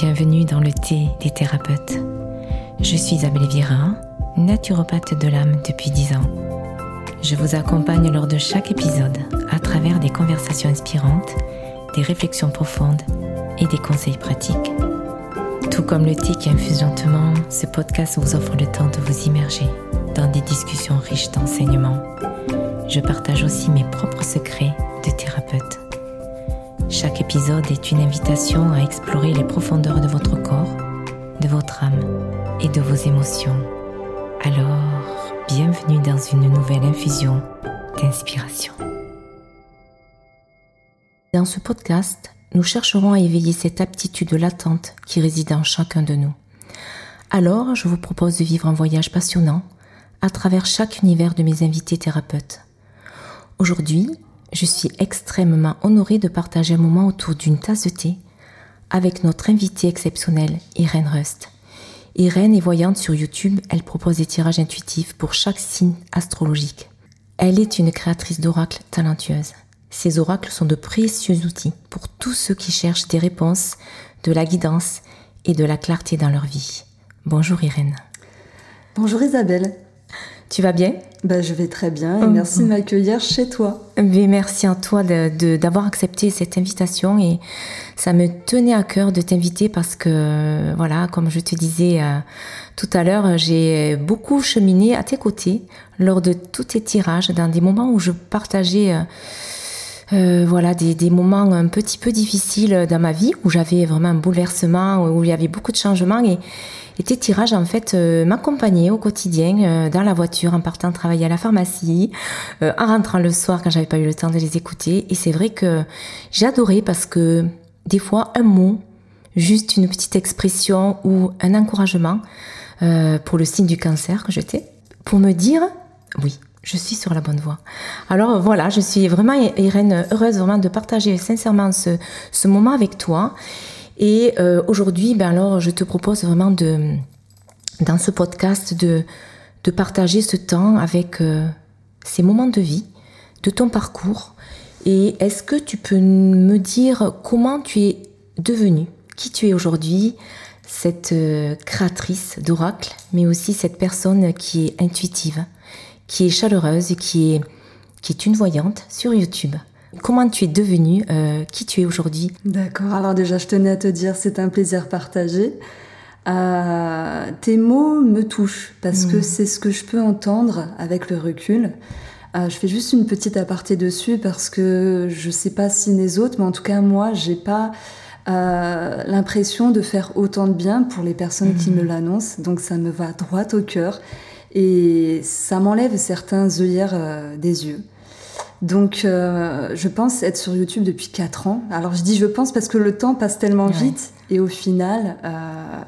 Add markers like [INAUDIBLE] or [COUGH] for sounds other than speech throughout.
Bienvenue dans le thé des thérapeutes. Je suis Isabelle Vira, naturopathe de l'âme depuis 10 ans. Je vous accompagne lors de chaque épisode à travers des conversations inspirantes, des réflexions profondes et des conseils pratiques. Tout comme le thé qui infuse lentement, ce podcast vous offre le temps de vous immerger dans des discussions riches d'enseignements. Je partage aussi mes propres secrets de thérapeute. Chaque épisode est une invitation à explorer les profondeurs de votre corps, de votre âme et de vos émotions. Alors, bienvenue dans une nouvelle infusion d'inspiration. Dans ce podcast, nous chercherons à éveiller cette aptitude latente qui réside en chacun de nous. Alors, je vous propose de vivre un voyage passionnant à travers chaque univers de mes invités thérapeutes. Aujourd'hui, je suis extrêmement honorée de partager un moment autour d'une tasse de thé avec notre invitée exceptionnelle, Irène Rust. Irène est voyante sur YouTube, elle propose des tirages intuitifs pour chaque signe astrologique. Elle est une créatrice d'oracles talentueuse. Ces oracles sont de précieux outils pour tous ceux qui cherchent des réponses, de la guidance et de la clarté dans leur vie. Bonjour Irène. Bonjour Isabelle. Tu vas bien? Bah, Je vais très bien et merci de m'accueillir chez toi. Mais merci à toi d'avoir accepté cette invitation et ça me tenait à cœur de t'inviter parce que, voilà, comme je te disais euh, tout à l'heure, j'ai beaucoup cheminé à tes côtés lors de tous tes tirages dans des moments où je partageais... Euh, euh, voilà des, des, moments un petit peu difficiles dans ma vie où j'avais vraiment un bouleversement où il y avait beaucoup de changements et, et tes tirages, en fait, euh, m'accompagnaient au quotidien, euh, dans la voiture, en partant travailler à la pharmacie, euh, en rentrant le soir quand j'avais pas eu le temps de les écouter. Et c'est vrai que adoré parce que des fois, un mot, juste une petite expression ou un encouragement pour le signe du cancer que j'étais, pour me dire, oui, je suis sur la bonne voie. Alors voilà, je suis vraiment, Irène, heureuse vraiment de partager sincèrement ce, ce moment avec toi. Et euh, aujourd'hui, ben alors, je te propose vraiment de, dans ce podcast, de, de partager ce temps avec euh, ces moments de vie, de ton parcours. Et est-ce que tu peux me dire comment tu es devenue, qui tu es aujourd'hui, cette euh, créatrice d'oracle, mais aussi cette personne qui est intuitive, qui est chaleureuse, qui est, qui est une voyante sur YouTube? Comment tu es devenue, euh, qui tu es aujourd'hui? D'accord, alors déjà je tenais à te dire c'est un plaisir partagé. Euh, tes mots me touchent parce que hmm. c'est ce que je peux entendre avec le recul. Euh, je fais juste une petite aparté dessus parce que je sais pas si les autres, mais en tout cas moi j'ai pas l'impression de faire autant de bien pour les personnes qui hmm. me l'annoncent, donc ça me va droit au cœur et ça m'enlève certains œillères des yeux. Donc, euh, je pense être sur YouTube depuis 4 ans. Alors, je dis je pense parce que le temps passe tellement vite et au final, euh,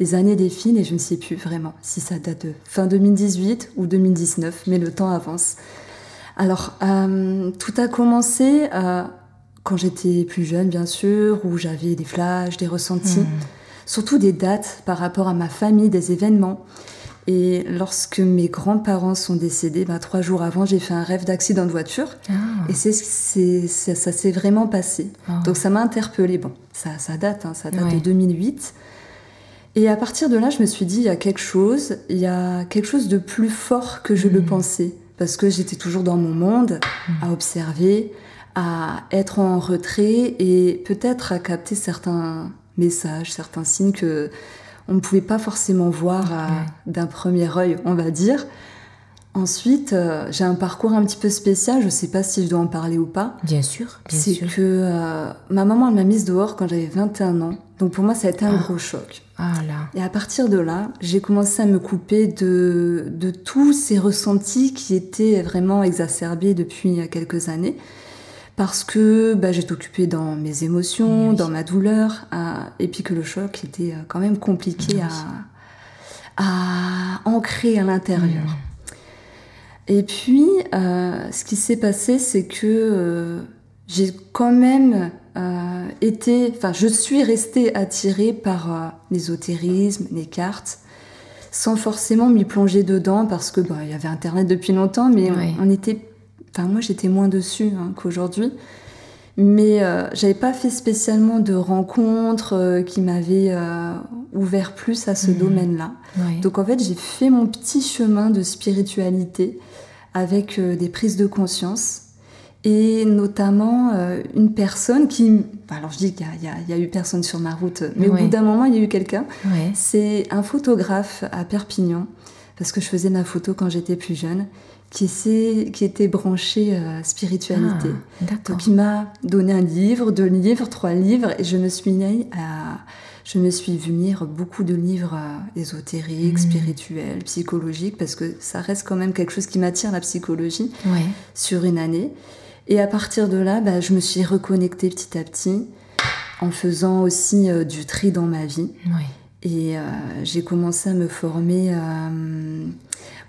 les années défilent et je ne sais plus vraiment si ça date de fin 2018 ou 2019, mais le temps avance. Alors, euh, tout a commencé quand j'étais plus jeune, bien sûr, où j'avais des flashs, des ressentis, hmm. surtout des dates par rapport à ma famille, des événements. Et lorsque mes grands-parents sont décédés, bah, trois jours avant, j'ai fait un rêve d'accident de voiture. Ah. Et c'est, ça, ça s'est vraiment passé. Ah. Donc ça m'a interpellée. Bon, ça, ça date, hein, ça date de 2008. Et à partir de là, je me suis dit, il y a quelque chose, il y a quelque chose de plus fort que je le hmm. pensais. Parce que j'étais toujours dans mon monde, hmm. à observer, à être en retrait et peut-être à capter certains messages, certains signes que on ne pouvait pas forcément voir d'un premier œil, on va dire. Ensuite, euh, j'ai un parcours un petit peu spécial, je ne sais pas si je dois en parler ou pas. Bien sûr, bien sûr. C'est que euh, ma maman m'a mise dehors quand j'avais 21 ans. Donc pour moi, ça a été un ah. gros choc. Ah là. Et à partir de là, j'ai commencé à me couper de, de tous ces ressentis qui étaient vraiment exacerbés depuis quelques années parce que bah, j'étais occupée dans mes émotions, dans ma douleur, et puis que le choc était euh, quand même compliqué à, ancrer à l'intérieur. Et puis, euh, ce qui s'est passé, c'est que euh, j'ai quand même été, enfin, je suis restée attirée par l'ésotérisme, les cartes, sans forcément m'y plonger dedans, parce que bah, il y avait Internet depuis longtemps, mais on était Enfin, moi, j'étais moins dessus hein, qu'aujourd'hui. Mais euh, j'avais pas fait spécialement de rencontres euh, qui m'avaient euh, ouvert plus à ce Mhm. domaine-là. Donc en fait, j'ai fait mon petit chemin de spiritualité avec euh, des prises de conscience et notamment une personne qui... Alors je dis qu'il y a- y, y eu personne sur ma route, mais au bout d'un moment, il y a eu quelqu'un. C'est un photographe à Perpignan, parce que je faisais la photo quand j'étais plus jeune, qui, essaie- qui était branché euh, spiritualité. Ah. Donc il m'a donné un livre, deux livres, trois livres, et je me suis mis à, je me suis vu lire beaucoup de livres euh, ésotériques, Mhm. spirituels, psychologiques, parce que ça reste quand même quelque chose qui m'attire la psychologie Ouais. sur une année. Et à partir de là, bah, je me suis reconnectée petit à petit, en faisant aussi euh, du tri dans ma vie. Et euh, j'ai commencé à me former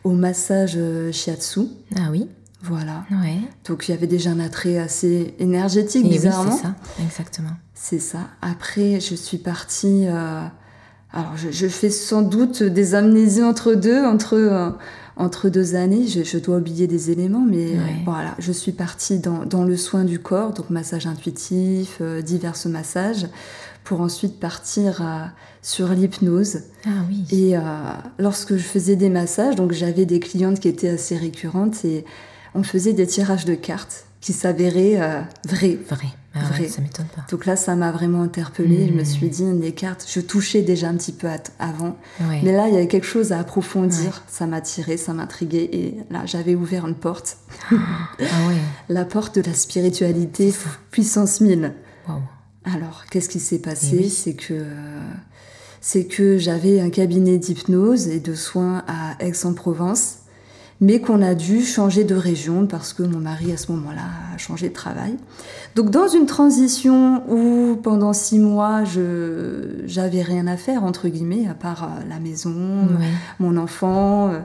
au massage euh, shiatsu. Ah oui. Voilà. Ouais. Donc il y avait déjà un attrait assez énergétique, Et oui, bizarrement. c'est ça. Exactement. C'est ça. Après, je suis partie. euh, alors, je, je fais sans doute des amnésies entre deux, entre, euh, entre deux années. Je, je dois oublier des éléments, mais Ouais. voilà, je suis partie dans, dans le soin du corps, donc massage intuitif, euh, divers massages, pour ensuite partir euh, sur l'hypnose. Ah oui. Et euh, lorsque je faisais des massages, donc j'avais des clientes qui étaient assez récurrentes et on faisait des tirages de cartes qui s'avéraient euh, vrais. Vrai. Ah ouais, ça m'étonne pas. Donc là, ça m'a vraiment interpellée. Je me suis dit, les cartes, je touchais déjà un petit peu avant. Ouais. Mais là, il y avait quelque chose à approfondir. Ouais. Ça m'a tiré, ça m'intriguait. Et là, j'avais ouvert une porte. Ah. [LAUGHS] La porte de la spiritualité, puissance 1000. Waouh. Alors, qu'est-ce qui s'est Eh passé oui. C'est que, c'est que j'avais un cabinet d'hypnose et de soins à Aix-en-Provence, mais qu'on a dû changer de région parce que mon mari, à ce moment-là, a changé de travail. Donc, dans une transition où pendant six mois, je j'avais rien à faire, entre guillemets, à part euh, la maison, Ouais. mon enfant, euh,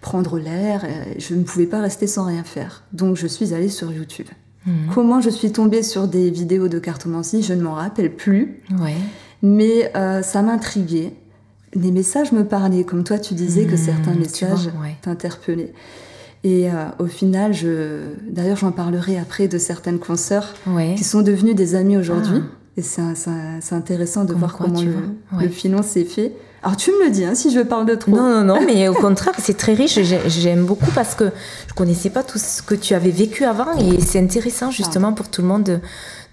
prendre l'air, euh, je ne pouvais pas rester sans rien faire. Donc, je suis allée sur YouTube. Mhm. Comment je suis tombée sur des vidéos de cartomancie, je ne m'en rappelle plus, Ouais. mais euh, ça m'intriguait. Les messages me parlaient, comme toi tu disais que Mhm, certains messages ouais. t'interpellaient. Et euh, au final, je... d'ailleurs j'en parlerai après de certaines consoeurs Ouais. qui sont devenues des amies aujourd'hui. Ah. Et c'est intéressant de Comme voir comment le, le filon s'est fait. Alors tu me le dis hein, si je parle de trop. Non, non, non, mais au contraire, c'est très riche. J'ai- J'aime beaucoup parce que je connaissais pas tout ce que tu avais vécu avant et c'est intéressant justement pour tout le monde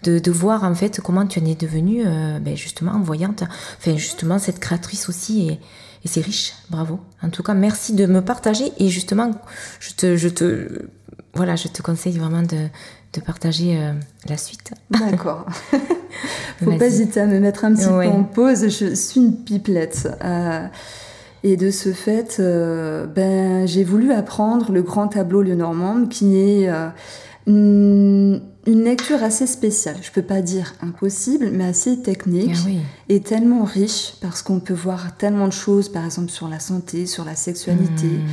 de, de, voir en fait comment tu en es devenue euh, ben, justement voyante. Enfin, justement, cette créatrice aussi et, et c'est riche. Bravo. En tout cas, merci de me partager et justement, je te, je te, voilà, je te conseille vraiment de, de partager euh, la suite. D'accord. [LAUGHS] Faut pas hésiter à me mettre un petit Ouais. peu en pause. Je suis une pipelette. Euh, et de ce fait, euh, ben, j'ai voulu apprendre le grand tableau Lenormand, qui est une, une lecture assez spéciale. Je peux pas dire impossible, mais assez technique Ah oui. et tellement riche parce qu'on peut voir tellement de choses, par exemple sur la santé, sur la sexualité, Mmh.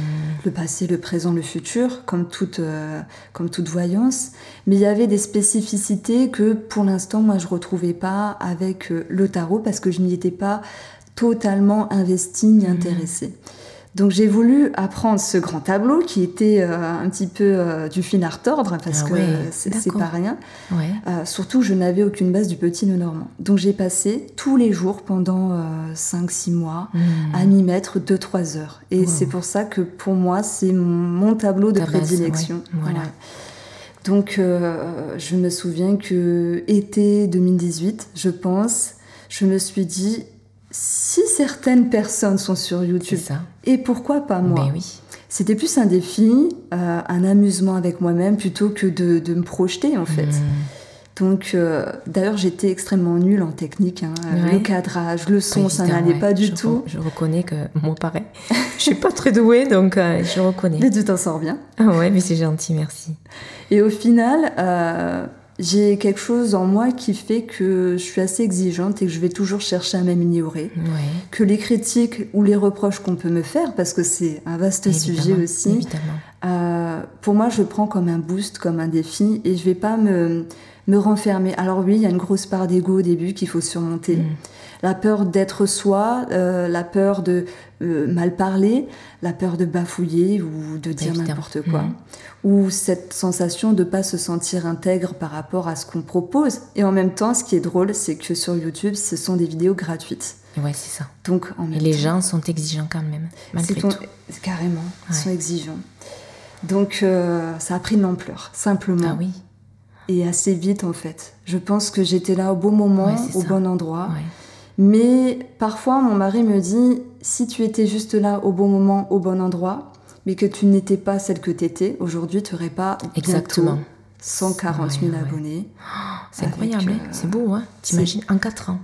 le passé, le présent, le futur, comme toute, euh, comme toute voyance. Mais il y avait des spécificités que pour l'instant, moi, je retrouvais pas avec euh, le tarot parce que je n'y étais pas totalement investie ni intéressée. Donc j'ai voulu apprendre ce grand tableau qui était euh, un petit peu euh, du fil à retordre parce Ah que ouais, c'est pas rien. Ouais. Euh, surtout, je n'avais aucune base du petit Lenormand. Donc j'ai passé tous les jours pendant 5-6 mois Mmh. à m'y mettre 2-3 heures. Et Wow. c'est pour ça que pour moi, c'est mon, mon tableau de Ta base, prédilection. ouais, voilà. Ouais. Donc je me souviens que été 2018, je pense, je me suis dit, si certaines personnes sont sur YouTube, ça. Et pourquoi pas moi oui. C'était plus un défi, euh, un amusement avec moi-même plutôt que de, de me projeter en fait. Mmh. Donc, euh, d'ailleurs, j'étais extrêmement nulle en technique. hein. Euh, Ouais. Le cadrage, le son, ça n'allait ouais. pas du Je tout. re- je reconnais que moi, pareil. [LAUGHS] je suis pas très douée, donc euh, je reconnais. Mais tu t'en sors bien. Ah ouais, mais c'est gentil, merci. Et au final, j'ai quelque chose en moi qui fait que je suis assez exigeante et que je vais toujours chercher à m'améliorer. Ouais. Que les critiques ou les reproches qu'on peut me faire, parce que c'est un vaste sujet aussi. Euh, pour moi, je prends comme un boost, comme un défi, et je vais pas me, me renfermer. Alors oui, il y a une grosse part d'ego au début qu'il faut surmonter. Mm. La peur d'être soi, euh, la peur de euh, mal parler, la peur de bafouiller ou de dire n'importe quoi. Mm. Ou cette sensation de ne pas se sentir intègre par rapport à ce qu'on propose. Et en même temps, ce qui est drôle, c'est que sur YouTube, ce sont des vidéos gratuites. Ouais, c'est ça. Donc, Et les gens sont exigeants quand même, malgré tout. Carrément, ils sont exigeants. Donc, euh, ça a pris de l'ampleur, simplement. Ah oui et assez vite en fait. Je pense que j'étais là au bon moment, au bon endroit. Mais parfois mon mari me dit si tu étais juste là au bon moment, au bon endroit, mais que tu n'étais pas celle que tu étais, aujourd'hui tu n'aurais pas Exactement. 140 000 abonnés. c'est incroyable, hein. c'est beau, hein T'imagines en 4 ans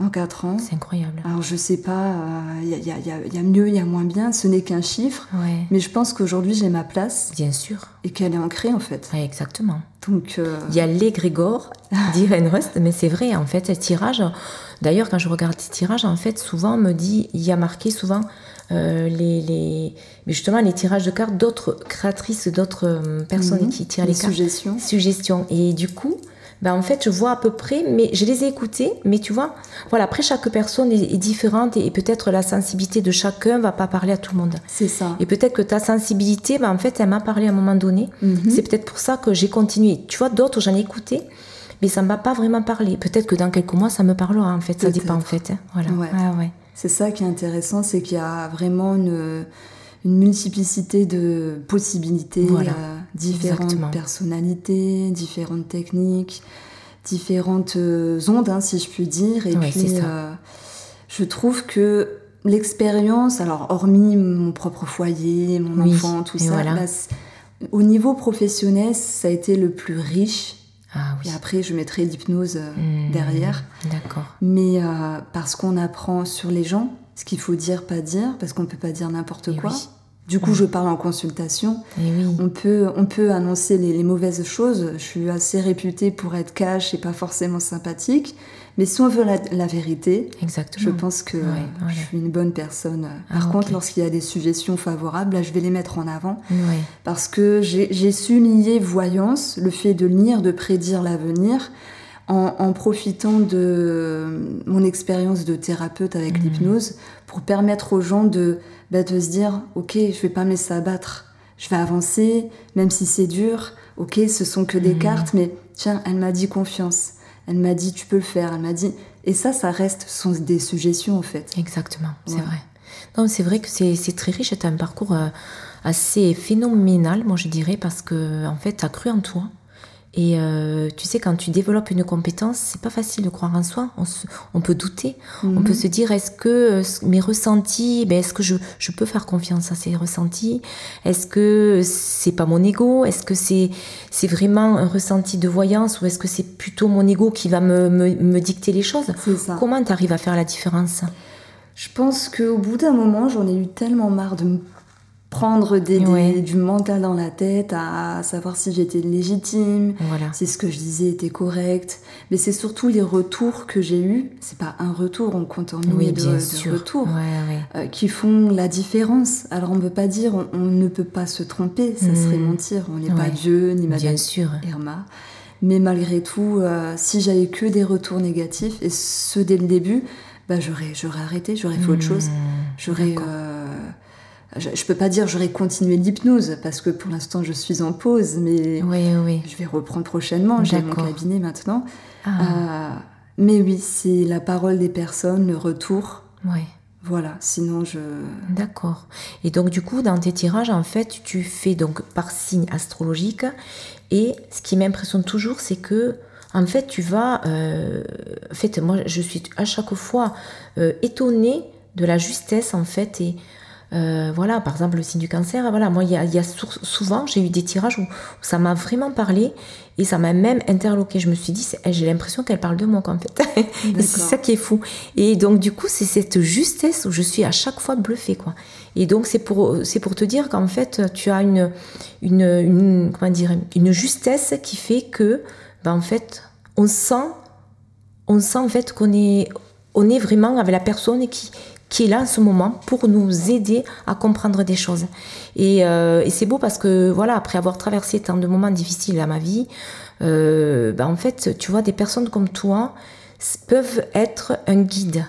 en 4 ans. C'est incroyable. Alors je sais pas, il y, a, mieux, il y a moins bien, ce n'est qu'un chiffre. Mais je pense qu'aujourd'hui j'ai ma place. Bien sûr. Et qu'elle est ancrée en fait. exactement. Donc euh, il y a les Grégor [LAUGHS] d'Irene Rust, mais c'est vrai en fait, le tirage. D'ailleurs, quand je regarde les tirages, en fait, souvent on me dit, il y a marqué souvent euh, les, les, justement les tirages de cartes d'autres créatrices, d'autres euh, personnes mhm. qui tirent les, cartes. Suggestions. Suggestions. Et du coup, ben en fait, je vois à peu près, mais je les ai écoutés, mais tu vois, voilà, après chaque personne est, différente et, peut-être la sensibilité de chacun va pas parler à tout le monde. C'est ça. Et peut-être que ta sensibilité, ben en fait, elle m'a parlé à un moment donné. Mhm. C'est peut-être pour ça que j'ai continué. Tu vois, d'autres, j'en ai écouté, mais ça ne m'a pas vraiment parlé. Peut-être que dans quelques mois, ça me parlera, en fait. Ça dépend, en fait. Hein. Voilà. Ah, ouais. C'est ça qui est intéressant, c'est qu'il y a vraiment une une multiplicité de possibilités, euh, différentes personnalités, différentes techniques, différentes euh, ondes, hein, si je puis dire. Et puis, euh, je trouve que l'expérience, alors hormis mon propre foyer, mon enfant, tout ça, bah, au niveau professionnel, ça a été le plus riche. Ah, oui. Et après, je mettrai l'hypnose mmh, derrière. D'accord. Mais parce qu'on apprend sur les gens, ce qu'il faut dire, pas dire, parce qu'on ne peut pas dire n'importe quoi. Du coup, je parle en consultation. On, peut, on peut annoncer les, mauvaises choses. Je suis assez réputée pour être cash et pas forcément sympathique. Mais si on veut la, vérité, je pense que je suis une bonne personne. Ah, Par contre, lorsqu'il y a des suggestions favorables, là, je vais les mettre en avant. Parce que j'ai su lier voyance, le fait de lire, de prédire l'avenir, en, profitant de mon expérience de thérapeute avec mmh. l'hypnose, pour permettre aux gens de bah, de se dire, ok, je vais pas me laisser abattre, je vais avancer, même si c'est dur, ok, ce sont que des mmh. cartes, mais tiens, elle m'a dit confiance, elle m'a dit tu peux le faire, elle m'a dit... Et ça, ça reste, sont des suggestions en fait. Exactement, c'est vrai. Non, c'est vrai que c'est très riche, c'est un parcours euh, assez phénoménal, moi je dirais, parce que en fait, tu as cru en toi. Et euh, tu sais, quand tu développes une compétence, c'est pas facile de croire en soi. On, peut douter. On mhm. peut se dire est-ce que euh, mes ressentis, ben, est-ce que je, je, peux faire confiance à ces ressentis? Est-ce que c'est pas mon ego? Est-ce que c'est c'est vraiment un ressenti de voyance? Ou est-ce que c'est plutôt mon ego qui va me, me, me dicter les choses? Ça. Comment tu arrives à faire la différence? Je pense qu'au bout d'un moment, j'en ai eu tellement marre de me prendre des, du mental dans la tête, à savoir si j'étais légitime, si ce que je disais était correct. Mais c'est surtout les retours que j'ai eus, c'est pas un retour, on compte en milliers de, de, retours, euh, qui font la différence. Alors on ne peut pas dire on, ne peut pas se tromper, ça serait hmm. mentir. On n'est pas Dieu ni Madame Irma. Mais malgré tout, euh, si j'avais que des retours négatifs, et ce dès le début, bah, j'aurais, j'aurais arrêté, j'aurais fait autre hmm. chose. J'aurais je, ne peux pas dire j'aurais continué l'hypnose parce que pour l'instant je suis en pause, mais je vais reprendre prochainement. J'ai mon cabinet maintenant. Ah. Euh, mais oui, c'est la parole des personnes, le retour. Oui. Voilà, sinon je. D'accord. Et donc du coup, dans tes tirages, en fait, tu fais donc par signe astrologique. Et ce qui m'impressionne toujours, c'est que en fait, tu vas. Euh, en fait, moi, je suis à chaque fois euh, étonnée de la justesse en fait et euh, voilà, par exemple, le signe du cancer, voilà, moi, il y a, souvent, j'ai eu des tirages où, ça m'a vraiment parlé et ça m'a même interloqué. Je me suis dit, j'ai l'impression qu'elle parle de moi, en fait. [LAUGHS] c'est ça qui est fou. Et donc, du coup, c'est cette justesse où je suis à chaque fois bluffée, quoi. Et donc, c'est pour, c'est pour te dire qu'en fait, tu as une, une, comment dire, une justesse qui fait que, ben, en fait, on sent, on sent, en fait, qu'on est, on est vraiment avec la personne qui, qui est là en ce moment pour nous aider à comprendre des choses. Et, euh, et c'est beau parce que voilà, après avoir traversé tant de moments difficiles à ma vie, euh, bah, en fait, tu vois, des personnes comme toi peuvent être un guide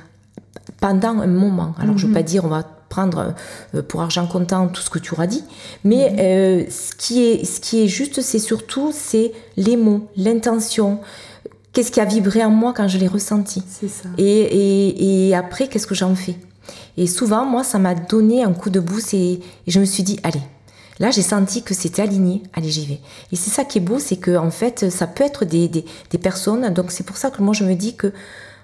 pendant un moment. Alors, je ne veux pas mhm. dire on va prendre euh, pour argent comptant tout ce que tu auras dit, mais mhm. euh, ce, qui est, ce qui est juste, c'est surtout c'est les mots, l'intention. Qu'est-ce qui a vibré en moi quand je l'ai ressenti C'est ça. Et, et, et après, qu'est-ce que j'en fais? Et souvent, moi, ça m'a donné un coup de boost et, je me suis dit, allez, Là, j'ai senti que c'était aligné. Allez, j'y vais. Et c'est ça qui est beau, c'est que en fait, ça peut être des, des, des personnes. Donc, c'est pour ça que moi, je me dis que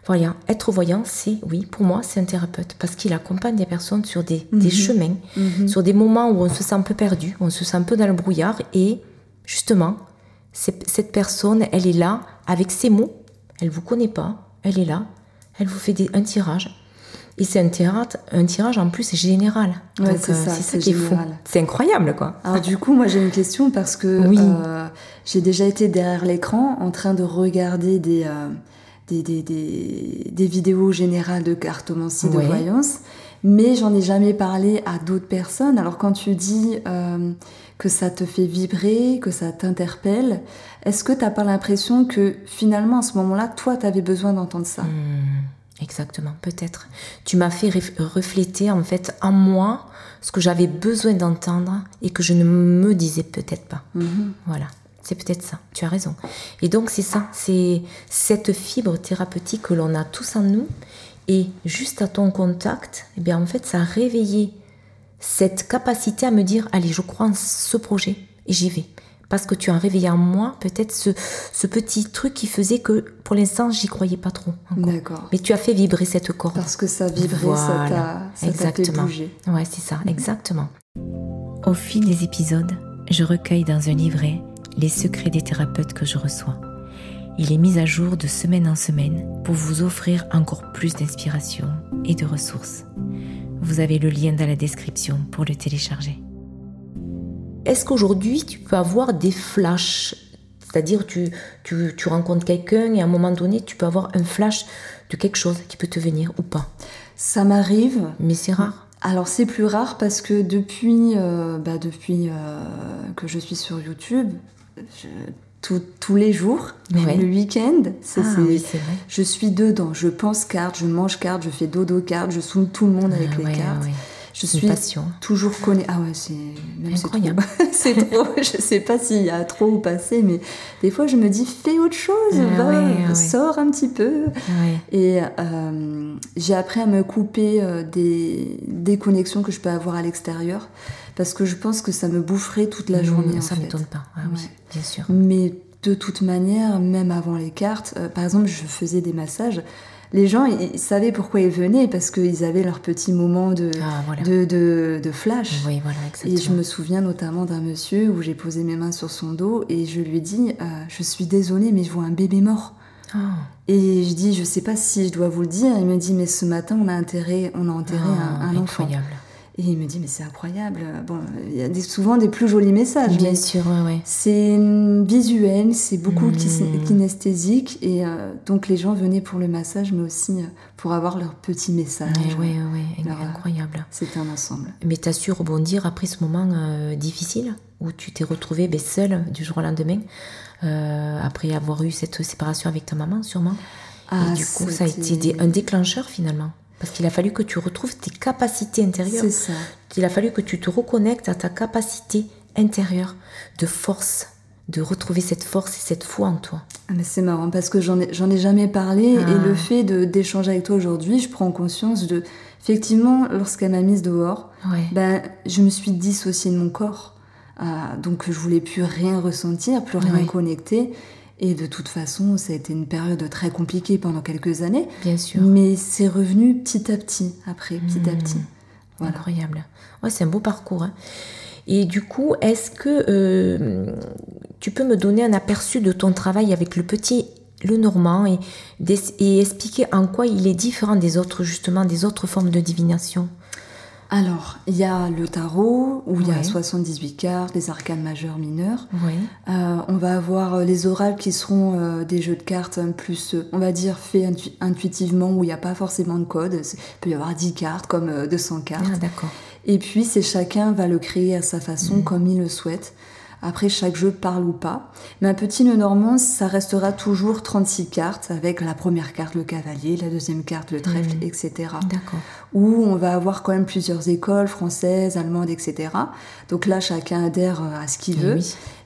voilà, être voyant, c'est, oui, pour moi, c'est un thérapeute parce qu'il accompagne des personnes sur des, des mhm. chemins, mhm. sur des moments où on se sent un peu perdu, on se sent un peu dans le brouillard et justement, cette personne, elle est là avec ses mots, elle vous connaît pas, elle est là, elle vous fait un tirage. Et c'est un tirage, un tirage en plus général. Ouais, c'est euh, ça, c'est général. C'est incroyable, quoi. Alors du coup, moi j'ai une question parce que oui. Euh, j'ai déjà été derrière l'écran en train de regarder des, euh, des, des, des, vidéos générales de cartomancie, de voyance, mais j'en ai jamais parlé à d'autres personnes. Alors quand tu dis euh, que ça te fait vibrer, que ça t'interpelle, est-ce que tu n'as pas l'impression que finalement à ce moment-là, toi, tu avais besoin d'entendre ça? Hmm, Exactement, peut-être. Tu m'as fait refléter en fait en moi ce que j'avais besoin d'entendre et que je ne me disais peut-être pas. Mhm. Voilà. C'est peut-être ça, tu as raison. Et donc c'est ça, c'est cette fibre thérapeutique que l'on a tous en nous. Et juste à ton contact, eh bien en fait, ça a réveillé cette capacité à me dire, allez, je crois en ce projet et j'y vais. Parce que tu as réveillé en moi peut-être ce, ce, petit truc qui faisait que pour l'instant, j'y croyais pas trop. D'accord. Mais tu as fait vibrer cette corde. Parce que ça vibrait, ça t'a fait bouger. Ouais, c'est ça, exactement. Au fil des épisodes, je recueille dans un livret les secrets des thérapeutes que je reçois. Il est mis à jour de semaine en semaine pour vous offrir encore plus d'inspiration et de ressources. Vous avez le lien dans la description pour le télécharger. Est-ce qu'aujourd'hui tu peux avoir des flashs? C'est-à-dire tu, tu, tu rencontres quelqu'un et à un moment donné tu peux avoir un flash de quelque chose qui peut te venir ou pas? Ça m'arrive. Mais c'est rare. Alors c'est plus rare parce que depuis, euh, bah, depuis euh, que je suis sur YouTube, tous les jours, même le week-end. Ah je suis dedans. Je pense carte, je mange carte, je fais dodo carte, je saoule tout le monde avec ah les cartes. Je suis toujours connue. Ah ouais, c'est incroyable. [LAUGHS] C'est trop. je sais pas s'il y a trop ou passé, mais des fois je me dis fais autre chose, ah sors un petit peu. Et euh, j'ai appris à me couper euh, des, des connexions que je peux avoir à l'extérieur parce que je pense que ça me boufferait toute la mmh, journée. ça ne m'étonne pas, ah oui, bien sûr. Mais de toute manière, même avant les cartes, euh, par exemple, je faisais des massages. Les gens, ils, savaient pourquoi ils venaient parce qu'ils avaient leur petit moment de, ah, de, de, flash. Oui, voilà. Et je me souviens notamment d'un monsieur où j'ai posé mes mains sur son dos et je lui ai dit euh, Je suis désolée, mais je vois un bébé mort. Oh. Et je dis, je sais pas si je dois vous le dire. Il me dit, mais ce matin, on a, enterré, on a enterré un, un enfant. Incroyable. Et il me dit, mais c'est incroyable. Bon, il y a souvent des plus jolis messages. Bien sûr, ouais, C'est visuel, c'est beaucoup mmh. kinesthésique. Et euh, donc, les gens venaient pour le massage, mais aussi euh, pour avoir leur petit message. Oui, oui, oui, incroyable. C'est un ensemble. Mais tu as su rebondir après ce moment euh, difficile où tu t'es retrouvée ben, seule du jour au lendemain, après avoir eu cette séparation avec ta maman, sûrement? Ah, et du coup, ça a été un déclencheur finalement. Parce qu'il a fallu que tu retrouves tes capacités intérieures. C'est ça. Il a fallu que tu te reconnectes à ta capacité intérieure de force, de retrouver cette force et cette foi en toi. Ah, mais c'est marrant parce que j'en ai, ai jamais parlé et ah. le fait d'échanger avec toi aujourd'hui, je prends conscience de. Effectivement, lorsqu'elle m'a mise dehors, ben, je me suis dissociée de mon corps. Ah, donc je voulais plus rien ressentir, plus rien connecter. Et de toute façon, ça a été une période très compliquée pendant quelques années. Bien sûr. Mais c'est revenu petit à petit, après, petit à petit. Mmh. Incroyable. Ouais, c'est un beau parcours. Hein. Et du coup, est-ce que euh, tu peux me donner un aperçu de ton travail avec le petit le normand et, et, expliquer en quoi il est différent des autres, justement, des autres formes de divination? Alors, il y a le tarot, où il y a 78 cartes, les arcanes majeures, mineures. Euh, on va avoir euh, les oracles qui seront euh, des jeux de cartes plus, on va dire, faits intuitivement, où il n'y a pas forcément de code. Il peut y avoir 10 cartes, comme 200 cartes. Ah, d'accord. Et puis, c'est chacun va le créer à sa façon, mm. comme il le souhaite. Après, chaque jeu parle ou pas. Mais un petit nœud normand, ça restera toujours 36 cartes, avec la première carte le cavalier, la deuxième carte le trèfle, mmh. etc. D'accord. Où on va avoir quand même plusieurs écoles, françaises, allemandes, etc. Donc là, chacun adhère euh, à ce qu'il veut.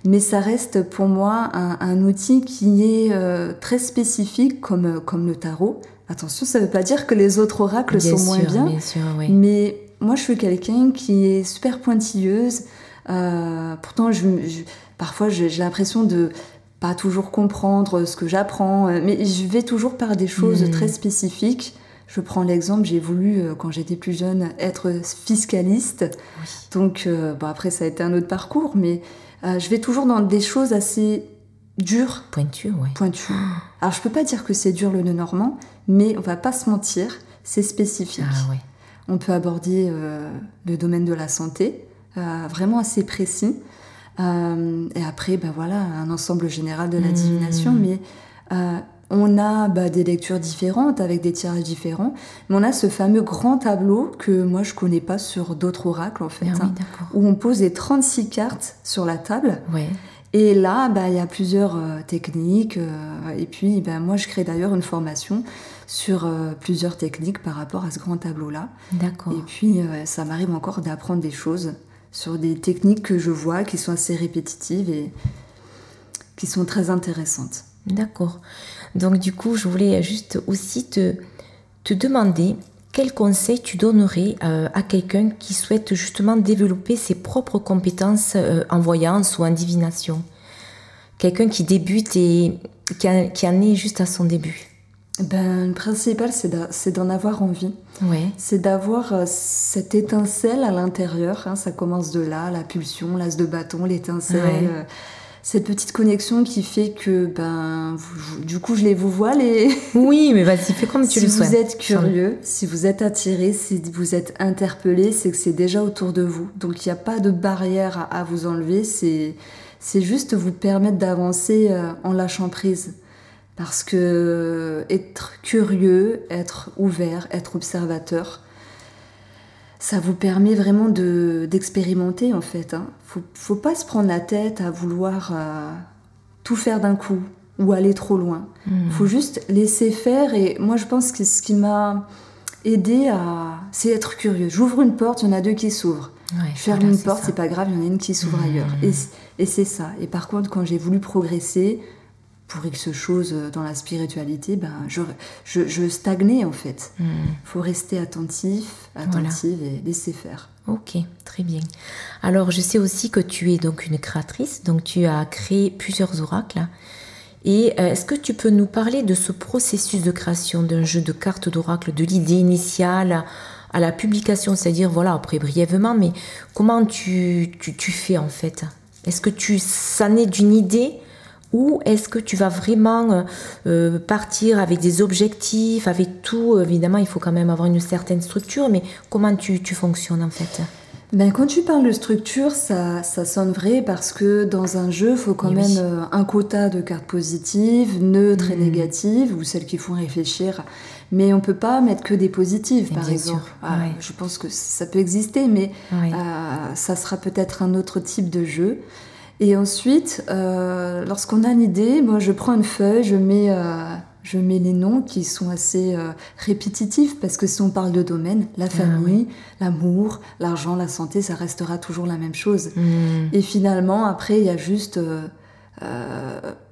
Mais ça reste pour moi un, outil qui est euh, très spécifique comme, euh, comme le tarot. Attention, ça ne veut pas dire que les autres oracles sont moins bien. bien sûr, oui. Mais moi, je suis quelqu'un qui est super pointilleuse. Euh, pourtant, je, parfois, j'ai l'impression de pas toujours comprendre ce que j'apprends, euh, mais je vais toujours par des choses hmm. très spécifiques. Je prends l'exemple, j'ai voulu, euh, quand j'étais plus jeune, être fiscaliste. Donc, bon, après, ça a été un autre parcours, mais je vais toujours dans des choses assez dures. Pointues, oui. Pointues. Alors, je peux pas dire que c'est dur le nœud normand, mais on va pas se mentir, c'est spécifique. Ah. On peut aborder le domaine de la santé, vraiment assez précis. Euh, et après, ben voilà, un ensemble général de la hmm. divination, mais euh, on a bah, des lectures différentes avec des tirages différents, mais on a ce fameux grand tableau que moi je connais pas sur d'autres oracles en fait, ah hein, où on pose les 36 cartes sur la table. Ouais. Et là, bah, il y a plusieurs techniques. et puis, bah, moi, je crée d'ailleurs une formation sur plusieurs techniques par rapport à ce grand tableau-là. D'accord. Et puis, ça m'arrive encore d'apprendre des choses sur des techniques que je vois qui sont assez répétitives et qui sont très intéressantes. D'accord. Donc du coup, je voulais juste aussi te, te demander quel conseil tu donnerais euh, à quelqu'un qui souhaite justement développer ses propres compétences euh, en voyance ou en divination? Quelqu'un qui débute et qui, qui en est juste à son début ben, Le principal, c'est d'en avoir envie. Ouais. C'est d'avoir euh, cette étincelle à l'intérieur. Hein, ça commence de là, la pulsion, l'as de bâton, l'étincelle. Euh, cette petite connexion qui fait que, ben, du coup, je les vous vois les. [LAUGHS] Oui, mais vas-y, fais comme tu le souhaites. Si vous êtes curieux, si vous êtes attiré, si vous êtes interpellé, c'est que c'est déjà autour de vous. Donc, il n'y a pas de barrière à, vous enlever. C'est juste vous permettre d'avancer euh, en lâchant prise. Parce que être curieux, être ouvert, être observateur, ça vous permet vraiment d'expérimenter en fait. Hein. Faut, faut pas se prendre la tête à vouloir euh, tout faire d'un coup ou aller trop loin. Il hmm. Faut juste laisser faire et moi je pense que ce qui m'a aidé à c'est être curieux. J'ouvre une porte, il y en a deux qui s'ouvrent. je ferme une porte, c'est pas grave, il y en a une qui s'ouvre ailleurs. Et, et c'est ça. Et par contre, quand j'ai voulu progresser, pour X chose dans la spiritualité, ben, je, je, stagnais en fait. Il hmm. faut rester attentif, attentive et laisser faire. Ok, très bien. Alors, je sais aussi que tu es donc une créatrice, donc tu as créé plusieurs oracles. Et euh, est-ce que tu peux nous parler de ce processus de création d'un jeu de cartes d'oracle, de l'idée initiale à la publication, c'est-à-dire, voilà, après brièvement, mais comment tu, tu, tu fais en fait? Est-ce que tu, ça naît d'une idée ou est-ce que tu vas vraiment euh, euh, partir avec des objectifs, avec tout? Évidemment, il faut quand même avoir une certaine structure, mais comment tu, fonctionnes en fait? Ben, quand tu parles de structure, ça, sonne vrai parce que dans un jeu, il faut quand même euh, un quota de cartes positives, neutres et hmm. négatives, ou celles qui font réfléchir. Mais on peut pas mettre que des positives, par exemple. Ah, je pense que ça peut exister, mais ça sera peut-être un autre type de jeu. Et ensuite, euh, lorsqu'on a une idée, moi je prends une feuille, je mets, euh, je mets les noms qui sont assez euh, répétitifs parce que si on parle de domaine, la ah famille, l'amour, l'argent, la santé, ça restera toujours la même chose. Hmm. Et finalement, après, il y a juste...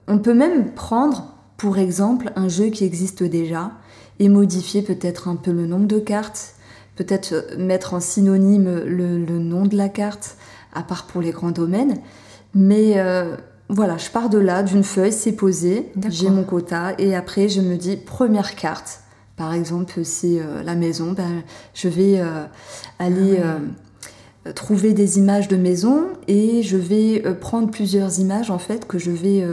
on peut même prendre, pour exemple, un jeu qui existe déjà et modifier peut-être un peu le nombre de cartes, peut-être mettre en synonyme le, le nom de la carte, à part pour les grands domaines. Mais euh, voilà, je pars de là, d'une feuille, c'est posé, j'ai mon quota, et après je me dis, première carte, par exemple, c'est euh, la maison, ben, je vais euh, aller ah trouver des images de maison et je vais prendre plusieurs images en fait que je vais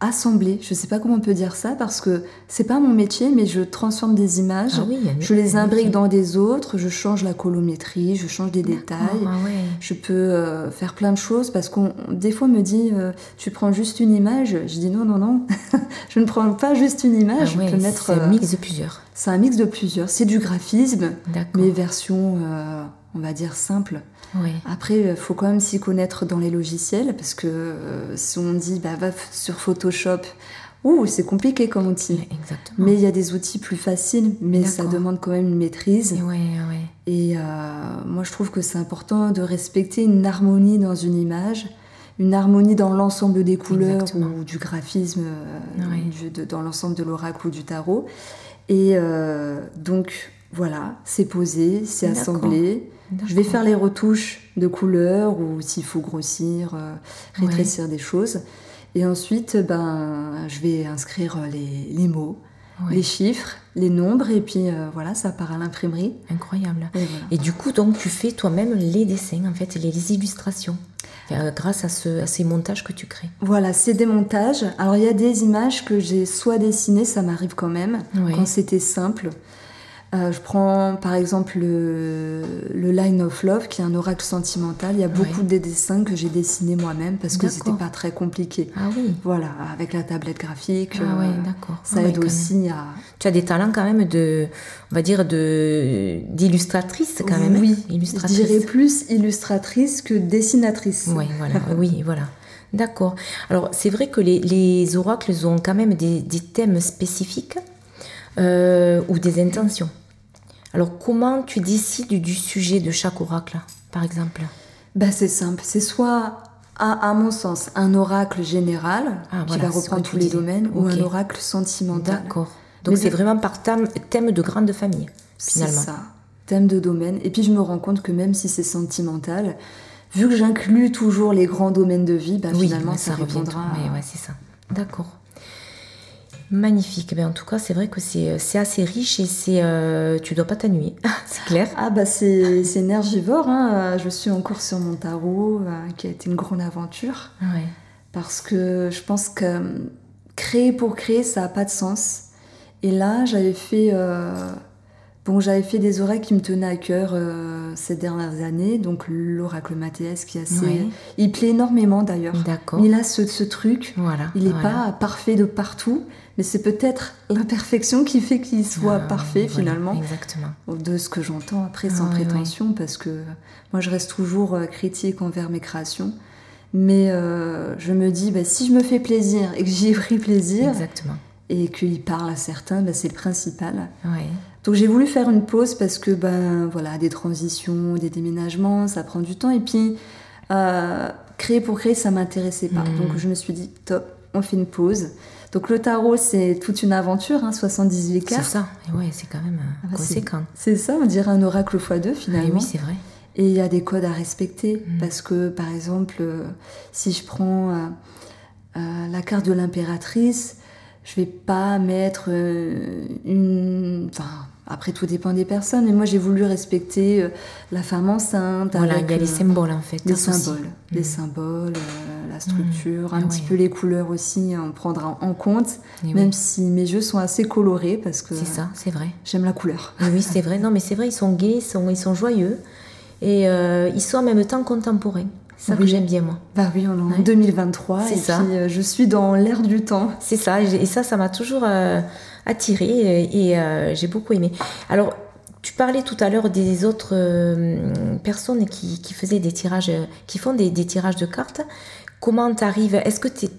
assembler. Je sais pas comment on peut dire ça parce que c'est pas mon métier, mais je transforme des images, Ah oui, il y a je les imbrique dans des autres, je change la colorimétrie, je change des détails. Ah ouais. Je peux euh, faire plein de choses parce qu'on des fois on me dit euh, tu prends juste une image. Je dis non non non, [LAUGHS] je ne prends pas juste une image. Ah ouais, je peux mettre. c'est un euh, mix de plusieurs. c'est un mix de plusieurs. C'est du graphisme, mais version euh, on va dire simple. Ouais. Après, il faut quand même s'y connaître dans les logiciels parce que euh, si on dit bah, va sur Photoshop, ouh, c'est compliqué comme outil. Exactement. Mais il y a des outils plus faciles, mais ça demande quand même une maîtrise. Et ouais, ouais. Et euh, moi, je trouve que c'est important de respecter une harmonie dans une image, une harmonie dans l'ensemble des couleurs ou du graphisme, euh, Ouais. du- de- dans l'ensemble de l'oracle ou du tarot. Et euh, donc, voilà, c'est posé, c'est assemblé. Je vais faire les retouches de couleurs ou s'il faut grossir, euh, rétrécir des choses. Et ensuite, ben, je vais inscrire les, les mots, Ouais. les chiffres, les nombres, et puis euh, voilà, ça part à l'imprimerie. Incroyable. Et voilà. Et du coup, donc, tu fais toi-même les dessins, en fait, les, les illustrations, euh, grâce à, ce, à ces montages que tu crées. Voilà, c'est des montages. Alors il y a des images que j'ai soit dessinées, ça m'arrive quand même, quand c'était simple. Euh, je prends par exemple le, le Line of Love, qui est un oracle sentimental. Il y a beaucoup Oui. de dessins que j'ai dessinés moi-même parce que c'était pas très compliqué. Ah oui. Voilà, avec la tablette graphique, Ah euh, ouais, d'accord. ça Ah aide aussi à. Tu as des talents quand même de, on va dire, de d'illustratrice quand même. hein Oui, je illustratrice. dirais plus illustratrice que dessinatrice. Oui, voilà. [LAUGHS] oui, voilà. D'accord. Alors, c'est vrai que les, les oracles ont quand même des, des thèmes spécifiques euh, ou des intentions. Alors, comment tu décides du sujet de chaque oracle, par exemple? Bah, c'est simple, c'est soit, à, à mon sens, un oracle général Ah, qui voilà, va c'est reprendre tous les domaines ou un oracle sentimental. D'accord. Donc, Mais c'est vraiment par thème, thème de grande famille, C'est finalement. ça, thème de domaine. Et puis je me rends compte que même si c'est sentimental, vu que j'inclus toujours les grands domaines de vie, bah, oui, finalement mais ça, revient. répondra. à- Ouais, ouais, c'est ça. D'accord. Magnifique. Ben, en tout cas, c'est vrai que c'est c'est assez riche et c'est euh, tu dois pas t'ennuyer. [LAUGHS] c'est clair. Ah bah c'est c'est énergivore, hein. je suis en cours sur mon tarot, euh, qui a été une grande aventure, Ouais. parce que je pense que euh, créer pour créer, ça n'a pas de sens. Et là, j'avais fait, euh, bon, j'avais fait des oracles qui me tenaient à cœur euh, ces dernières années, donc l'oracle Mathias qui est assez... Il plaît énormément d'ailleurs. D'accord. Mais là, ce, ce truc, Voilà. il n'est voilà. pas parfait de partout, mais c'est peut-être l'imperfection qui fait qu'il soit Ah, parfait voilà, finalement. Exactement. De ce que j'entends après, sans Ah, ouais, prétention, parce que moi je reste toujours euh, critique envers mes créations. Mais euh, je me dis, bah, si je me fais plaisir et que j'y ai pris plaisir, Exactement. et qu'il parle à certains, bah, c'est le principal. Ouais. Donc j'ai voulu faire une pause parce que ben voilà des transitions, des déménagements, ça prend du temps et puis euh, créer pour créer ça m'intéressait pas. Mhm. Donc je me suis dit top, on fait une pause. Donc le tarot c'est toute une aventure, hein, 78 C'est cartes. ça. Et ouais, c'est quand même euh, Ah bah, conséquent. C'est ça, on dirait un oracle x2 Ah, finalement. oui, c'est vrai. Et il y a des codes à respecter Mhm. parce que, par exemple, euh, si je prends euh, euh, la carte de l'impératrice, je vais pas mettre une. Enfin, après, tout dépend des personnes. Mais moi, j'ai voulu respecter euh, la femme enceinte. Voilà, avec, il y a les euh, symboles en fait. les associés. symboles, les Mhm. symboles, euh, la structure, Ah un ouais. petit peu les couleurs aussi, on prendra en compte. Et Même oui, si mes jeux sont assez colorés parce que C'est ça, c'est vrai. j'aime la couleur. Et oui, c'est vrai. Non, mais c'est vrai, ils sont gays, ils sont, ils sont joyeux et euh, ils sont en même temps contemporains. C'est ça que j'aime bien moi. Bah oui, on est en Ouais. 2023 C'est et ça. puis euh, je suis dans l'air du temps. C'est ça, et et ça, ça m'a toujours euh, attiré et, euh, j'ai beaucoup aimé. Alors, tu parlais tout à l'heure des autres euh, personnes qui, faisaient des tirages, qui font des, des tirages de cartes. Comment t'arrives? Est-ce que t'es-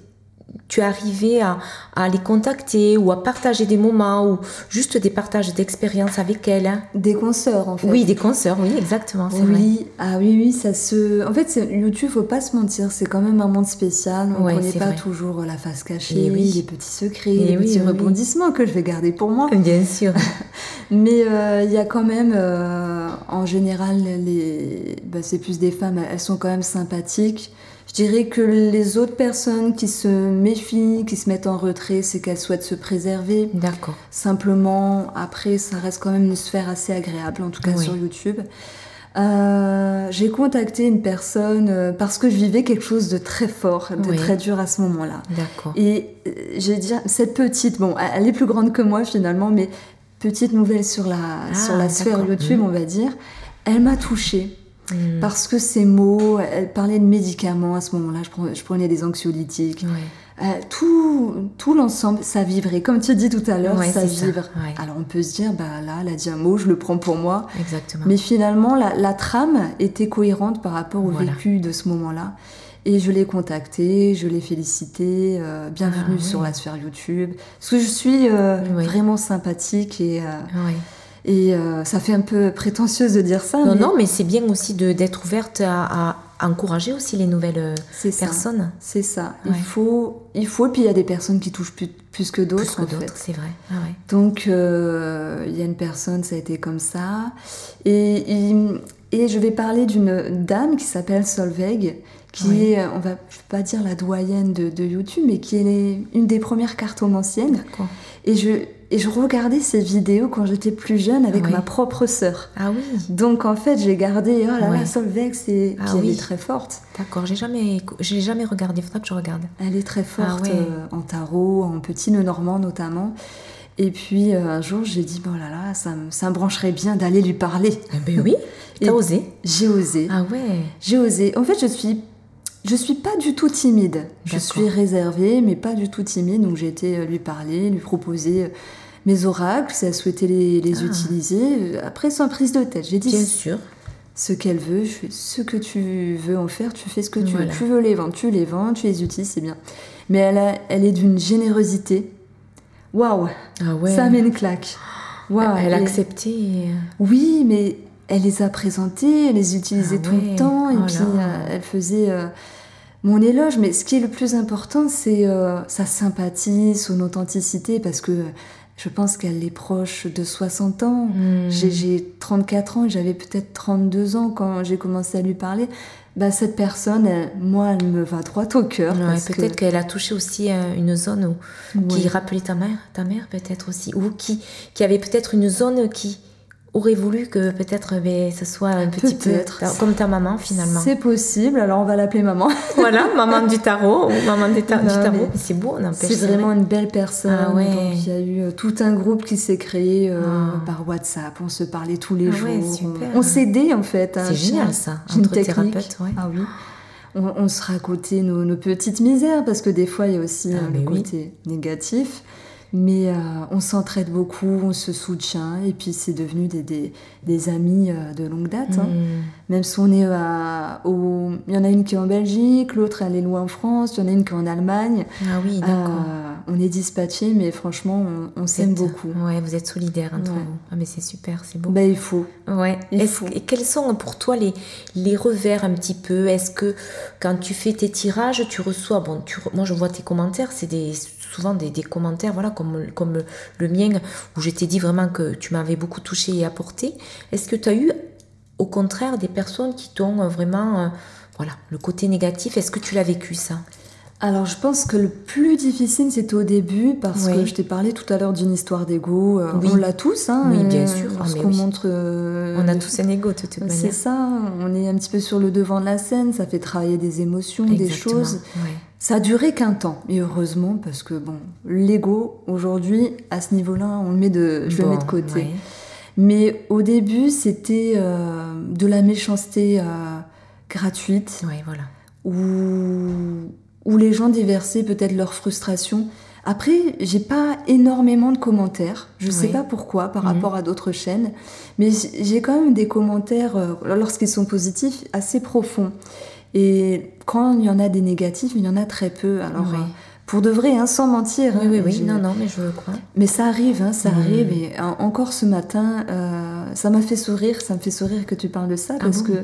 tu es arrivé à, à les contacter ou à partager des moments ou juste des partages d'expériences avec elles hein Des consoeurs en fait. Oui, des consoeurs, oui, exactement, vrai. Oui, ah oui, oui, ça se. En fait, YouTube, faut pas se mentir, c'est quand même un monde spécial. On Ouais, connaît c'est pas vrai. toujours la face cachée, Et oui. les petits secrets, Et les oui, petits oui, rebondissements que je vais garder pour moi. Bien sûr. [LAUGHS] Mais euh, il y a quand même, euh, en général, les... bah, c'est plus des femmes, elles sont quand même sympathiques. Je dirais que les autres personnes qui se méfient, qui se mettent en retrait, c'est qu'elles souhaitent se préserver. D'accord. Simplement, après, ça reste quand même une sphère assez agréable, en tout cas Oui. sur YouTube. Euh, j'ai contacté une personne euh, parce que je vivais quelque chose de très fort, de très dur à ce moment-là. D'accord. Et euh, j'ai dit, cette petite, bon, elle est plus grande que moi finalement, mais petite nouvelle sur la, Ah, sur la sphère. YouTube, Mhm. on va dire, elle m'a touchée. Hmm. Parce que ces mots, elle parlait de médicaments à ce moment-là, je prenais, des anxiolytiques. Euh, tout tout l'ensemble, ça vibrait. Comme tu dit tout à l'heure, ça vibre. Alors on peut se dire, bah là, elle a dit un mot, je le prends pour moi. Exactement. Mais finalement, la, la trame était cohérente par rapport au Voilà. vécu de ce moment-là. Et je l'ai contactée, je l'ai félicitée, euh, bienvenue Ah, sur la sphère YouTube. Parce que je suis euh, vraiment sympathique et. Et euh, ça fait un peu prétentieuse de dire ça. Non, mais non, mais c'est bien aussi d'être ouverte à, à encourager aussi les nouvelles euh, personnes. C'est ça. Ouais. Il faut, il faut. Et puis il y a des personnes qui touchent plus, plus que Plus d'autres. que en d'autres, c'est vrai. Ah ouais. Donc, euh, il y a une personne, ça a été comme ça. Et, et je vais parler d'une dame qui s'appelle Solveig, qui Oui. est, on va, je vais pas dire la doyenne de, de YouTube, mais qui est une des premières cartomanciennes. D'accord. Et je, et je regardais ses vidéos quand j'étais plus jeune avec Oui. ma propre sœur. Ah oui, Donc, en fait, j'ai gardé, oh là là, Ouais. Solveig, c'est. Ah Puis elle oui. est très forte. d'accord. J'ai jamais, j'ai jamais regardé. Faudra que je regarde. Elle est très forte Ah ouais. euh, en tarot, en petit nœud normand notamment. Et puis euh, un jour, j'ai dit, bon là là, ça, me- ça me brancherait bien d'aller lui parler. Eh ben oui. [LAUGHS] Et- T'as osé. J'ai osé. Ah ouais. J'ai osé. En fait, je suis, je suis pas du tout timide. Je suis réservée, mais pas du tout timide. Donc j'ai été euh, lui parler, lui proposer euh, mes oracles, si elle souhaitait les, les Ah. utiliser. Euh, Après, sans prise de tête. J'ai dit Bien sûr. ce qu'elle veut, je fais ce que tu veux en faire, tu fais ce que tu Voilà. veux. Tu veux les vendre, tu les vends, tu les utilises, c'est bien. Mais elle, a- elle est d'une générosité. Waouh, Ah ouais. ça met une claque. Waouh, Elle a et- accepté. euh, Oui, mais elle les a présentées, elle les utilisait Ah tout ouais, le temps, et oh puis euh, elle faisait euh, mon éloge. Mais ce qui est le plus important, c'est euh, sa sympathie, son authenticité, parce que je pense qu'elle est proche de 60 ans. hmm. J'ai- J'ai 34 ans, et j'avais peut-être 32 ans quand j'ai commencé à lui parler. Bah, cette personne, elle- moi, elle me va droit au cœur. Ouais, peut-être qu'elle a touché aussi euh, une zone où, qui rappelait ta mère, ta mère peut-être aussi, ou qui, qui avait peut-être une zone qui aurait voulu que peut-être ben, ce soit un petit peu comme ta maman finalement. C'est possible, alors on va l'appeler maman. [LAUGHS] Voilà, maman du tarot ou maman du, ta- du Non, tarot. mais Mais C'est beau, n'empêche. C'est vraiment vrai. une belle personne. Ah ouais. Donc, il y a eu euh, tout un groupe qui s'est créé euh, Ah. par WhatsApp. On se parlait tous les Ah jours. ouais, On- super. on s'aidait en fait. hein. C'est génial ça, une entre thérapeutes. Ouais. Ah oui. On, on se racontait nos, nos petites misères parce que des fois il y a aussi mais le oui. côté négatif. Mais euh, on s'entraide beaucoup, on se soutient et puis c'est devenu des, des, des amis euh, de longue date. hein. Hmm. Même si on est à, au... Il y en a une qui est en Belgique, l'autre elle est loin en France, il y en a une qui est en Allemagne. Ah oui, d'accord. Euh, on est dispatchés, mais franchement, on, on s'aime beaucoup. Ouais, vous êtes solidaires entre Ouais. vous. Ah mais c'est super, c'est beau. Ben, il faut. Ouais. Il faut. et quels sont pour toi les, les revers un petit peu? Est-ce que quand tu fais tes tirages, tu reçois, bon, tu, moi je vois tes commentaires, c'est des, souvent des, des commentaires, voilà, comme, comme le, mien, où je t'ai dit vraiment que tu m'avais beaucoup touché et apporté. Est-ce que tu as eu, au contraire, des personnes qui t'ont euh, vraiment, euh, voilà, le côté négatif, est-ce que tu l'as vécu ça? Alors, je pense que le plus difficile, c'était au début, parce Oui. que je t'ai parlé tout à l'heure d'une histoire d'ego. euh, Oui. On l'a tous, hein. Oui, bien sûr. Ah, Lorsqu'on mais oui. montre. euh, On a tous un ego de toute C'est manière. ça, on est un petit peu sur le devant de la scène, ça fait travailler des émotions, des choses. ouais. Ça a duré qu'un temps, et heureusement, parce que bon, l'ego, aujourd'hui, à ce niveau-là, on le met de, je le mets de côté. ouais. Mais au début, c'était euh, de la méchanceté euh, gratuite, voilà. où, où les gens déversaient peut-être leur frustration. Après, j'ai pas énormément de commentaires. Je sais Oui. pas pourquoi par Mhm. rapport à d'autres chaînes, mais j'ai quand même des commentaires, euh, lorsqu'ils sont positifs, assez profonds. Et quand il y en a des négatifs, il y en a très peu. Alors, Oui. euh, pour de vrai, hein, sans mentir. Oui, hein, oui, oui. j'ai- Non, non, mais je crois. mais ça arrive, hein, ça arrive. Et en- encore ce matin, euh, ça m'a fait sourire, ça me fait sourire que tu parles de ça, Ah parce bon? que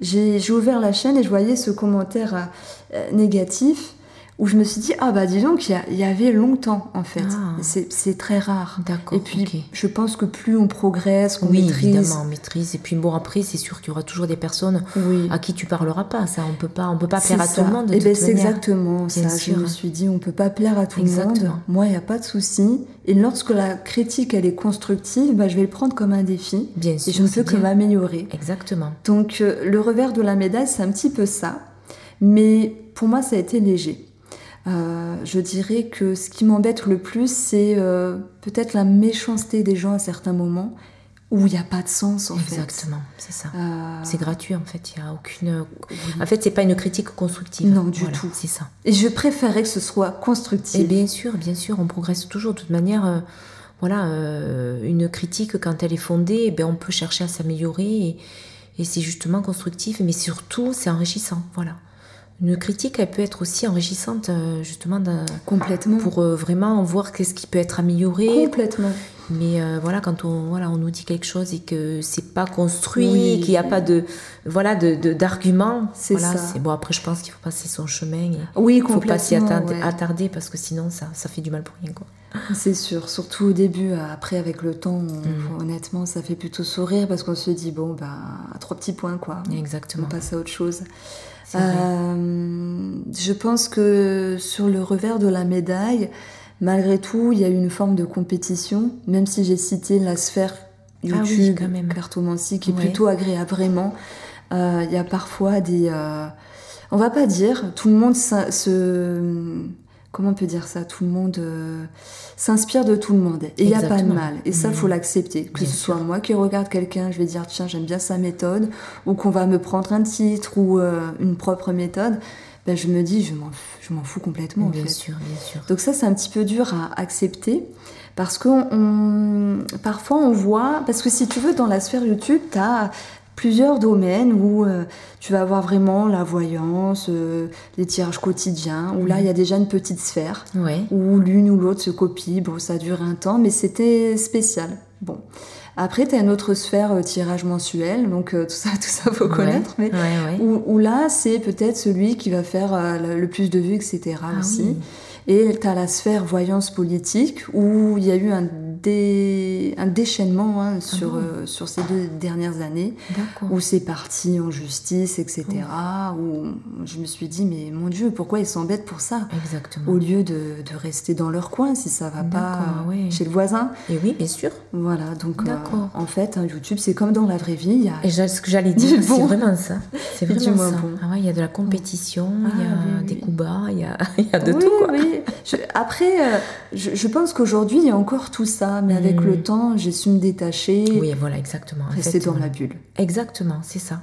j'ai j'ai ouvert la chaîne et je voyais ce commentaire euh, négatif où je me suis dit, ah bah dis donc, il y, avait longtemps en fait. Ah. C'est très rare. D'accord. Et puis, je pense que plus on progresse, qu'on oui, maîtrise. évidemment, on maîtrise. Et puis bon, après, c'est sûr qu'il y aura toujours des personnes à qui tu parleras pas. Ça, on peut pas, on peut pas plaire à tout le monde. et eh ben c'est exactement ça. Je me suis dit, on peut pas plaire à tout le monde. Moi, il n'y a pas de souci. Et lorsque la critique elle est constructive, bah, je vais le prendre comme un défi. Bien sûr. Et je ne peux que m'améliorer. Exactement. Donc euh, le revers de la médaille, c'est un petit peu ça. Mais pour moi, ça a été léger. Euh, je dirais que ce qui m'embête le plus, c'est euh, peut-être la méchanceté des gens à certains moments où il n'y a pas de sens en fait. Exactement, c'est ça. Euh, c'est gratuit en fait, il y a aucune. En fait, c'est pas une critique constructive. Non, du tout. C'est ça. Et je préférais que ce soit constructif. Et bien sûr, bien sûr, on progresse toujours. De toute manière, voilà, une critique quand elle est fondée, eh ben, on peut chercher à s'améliorer et, et c'est justement constructif, mais surtout c'est enrichissant. Voilà une critique, elle peut être aussi enrichissante, euh, justement, complètement pour euh, vraiment voir qu'est-ce qui peut être amélioré. Complètement. Mais euh, voilà, quand on voilà, on nous dit quelque chose et que c'est pas construit, qu'il n'y a pas de voilà de d'arguments, c'est voilà, ça. Bon après, je pense qu'il faut passer son chemin. Et oui, Il faut pas s'y attarder, parce que sinon ça, ça fait du mal pour rien quoi. C'est sûr, surtout au début. Après, avec le temps, mm. honnêtement, ça fait plutôt sourire parce qu'on se dit bon, bah, trois petits points quoi. Exactement. On passe à autre chose. Euh, je pense que sur le revers de la médaille, malgré tout, il y a une forme de compétition, même si j'ai cité la sphère YouTube, ah cartomancie, qui est plutôt agréable vraiment. Euh, il y a parfois des... Euh, on va pas dire, tout le monde se comment on peut dire ça Tout le monde euh, s'inspire de tout le monde. Et il n'y a pas de mal. Et ça, il faut mmh. l'accepter. Que ce soit moi qui regarde quelqu'un, je vais dire, tiens, j'aime bien sa méthode, ou qu'on va me prendre un titre ou euh, une propre méthode. Ben, je me dis, je m'en fous complètement. Bien en fait. sûr, bien sûr. Donc ça, c'est un petit peu dur à accepter. Parce que parfois on voit, parce que si tu veux, dans la sphère YouTube, tu as plusieurs domaines où euh, tu vas avoir vraiment la voyance, euh, les tirages quotidiens, où là il y a déjà une petite sphère, où l'une ou l'autre se copie. Bon, ça dure un temps, mais c'était spécial. Bon. Après, tu as une autre sphère euh, tirage mensuel, donc tout ça, [LAUGHS] tout ça faut connaître, mais Où, là, c'est peut-être celui qui va faire le plus de vues, etc. Ah aussi. Et tu as la sphère voyance politique, où il y a eu un un déchaînement hein, sur, ah euh, sur ces deux dernières années, où c'est parti en justice, etc. Où je me suis dit, mais mon Dieu, pourquoi ils s'embêtent pour ça? Exactement. Au lieu de, de, rester dans leur coin si ça va pas chez le voisin. Et oui, bien sûr. Voilà, donc euh, en fait, hein, YouTube, c'est comme dans la vraie vie. Y a... Et ce que j'allais dire, [LAUGHS] c'est vraiment ça. C'est [LAUGHS] vraiment ça. Ah ouais, il y a de la compétition, il y a ah des coups bas, il y a, [LAUGHS] y a de tout. Quoi. Après, euh, je, je pense qu'aujourd'hui, il y a encore tout ça mais avec le hmm. temps, j'ai su me détacher. Oui, voilà, exactement. Rester dans la bulle. Exactement, c'est ça.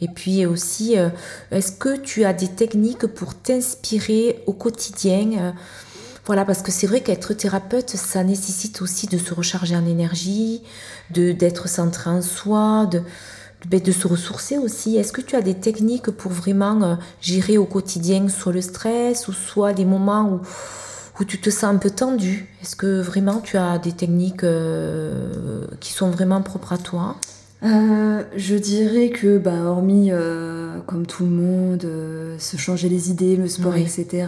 Et puis aussi, euh, est-ce que tu as des techniques pour t'inspirer au quotidien euh, Voilà, parce que c'est vrai qu'être thérapeute, ça nécessite aussi de se recharger en énergie, de d'être centré en soi, de, de, de se ressourcer aussi. Est-ce que tu as des techniques pour vraiment euh, gérer au quotidien soit le stress ou soit des moments où où tu te sens un peu tendu? Est-ce que vraiment tu as des techniques euh, qui sont vraiment propres à toi? Euh, je dirais que, bah, hormis, euh, comme tout le monde, se changer les idées, le sport, etc.,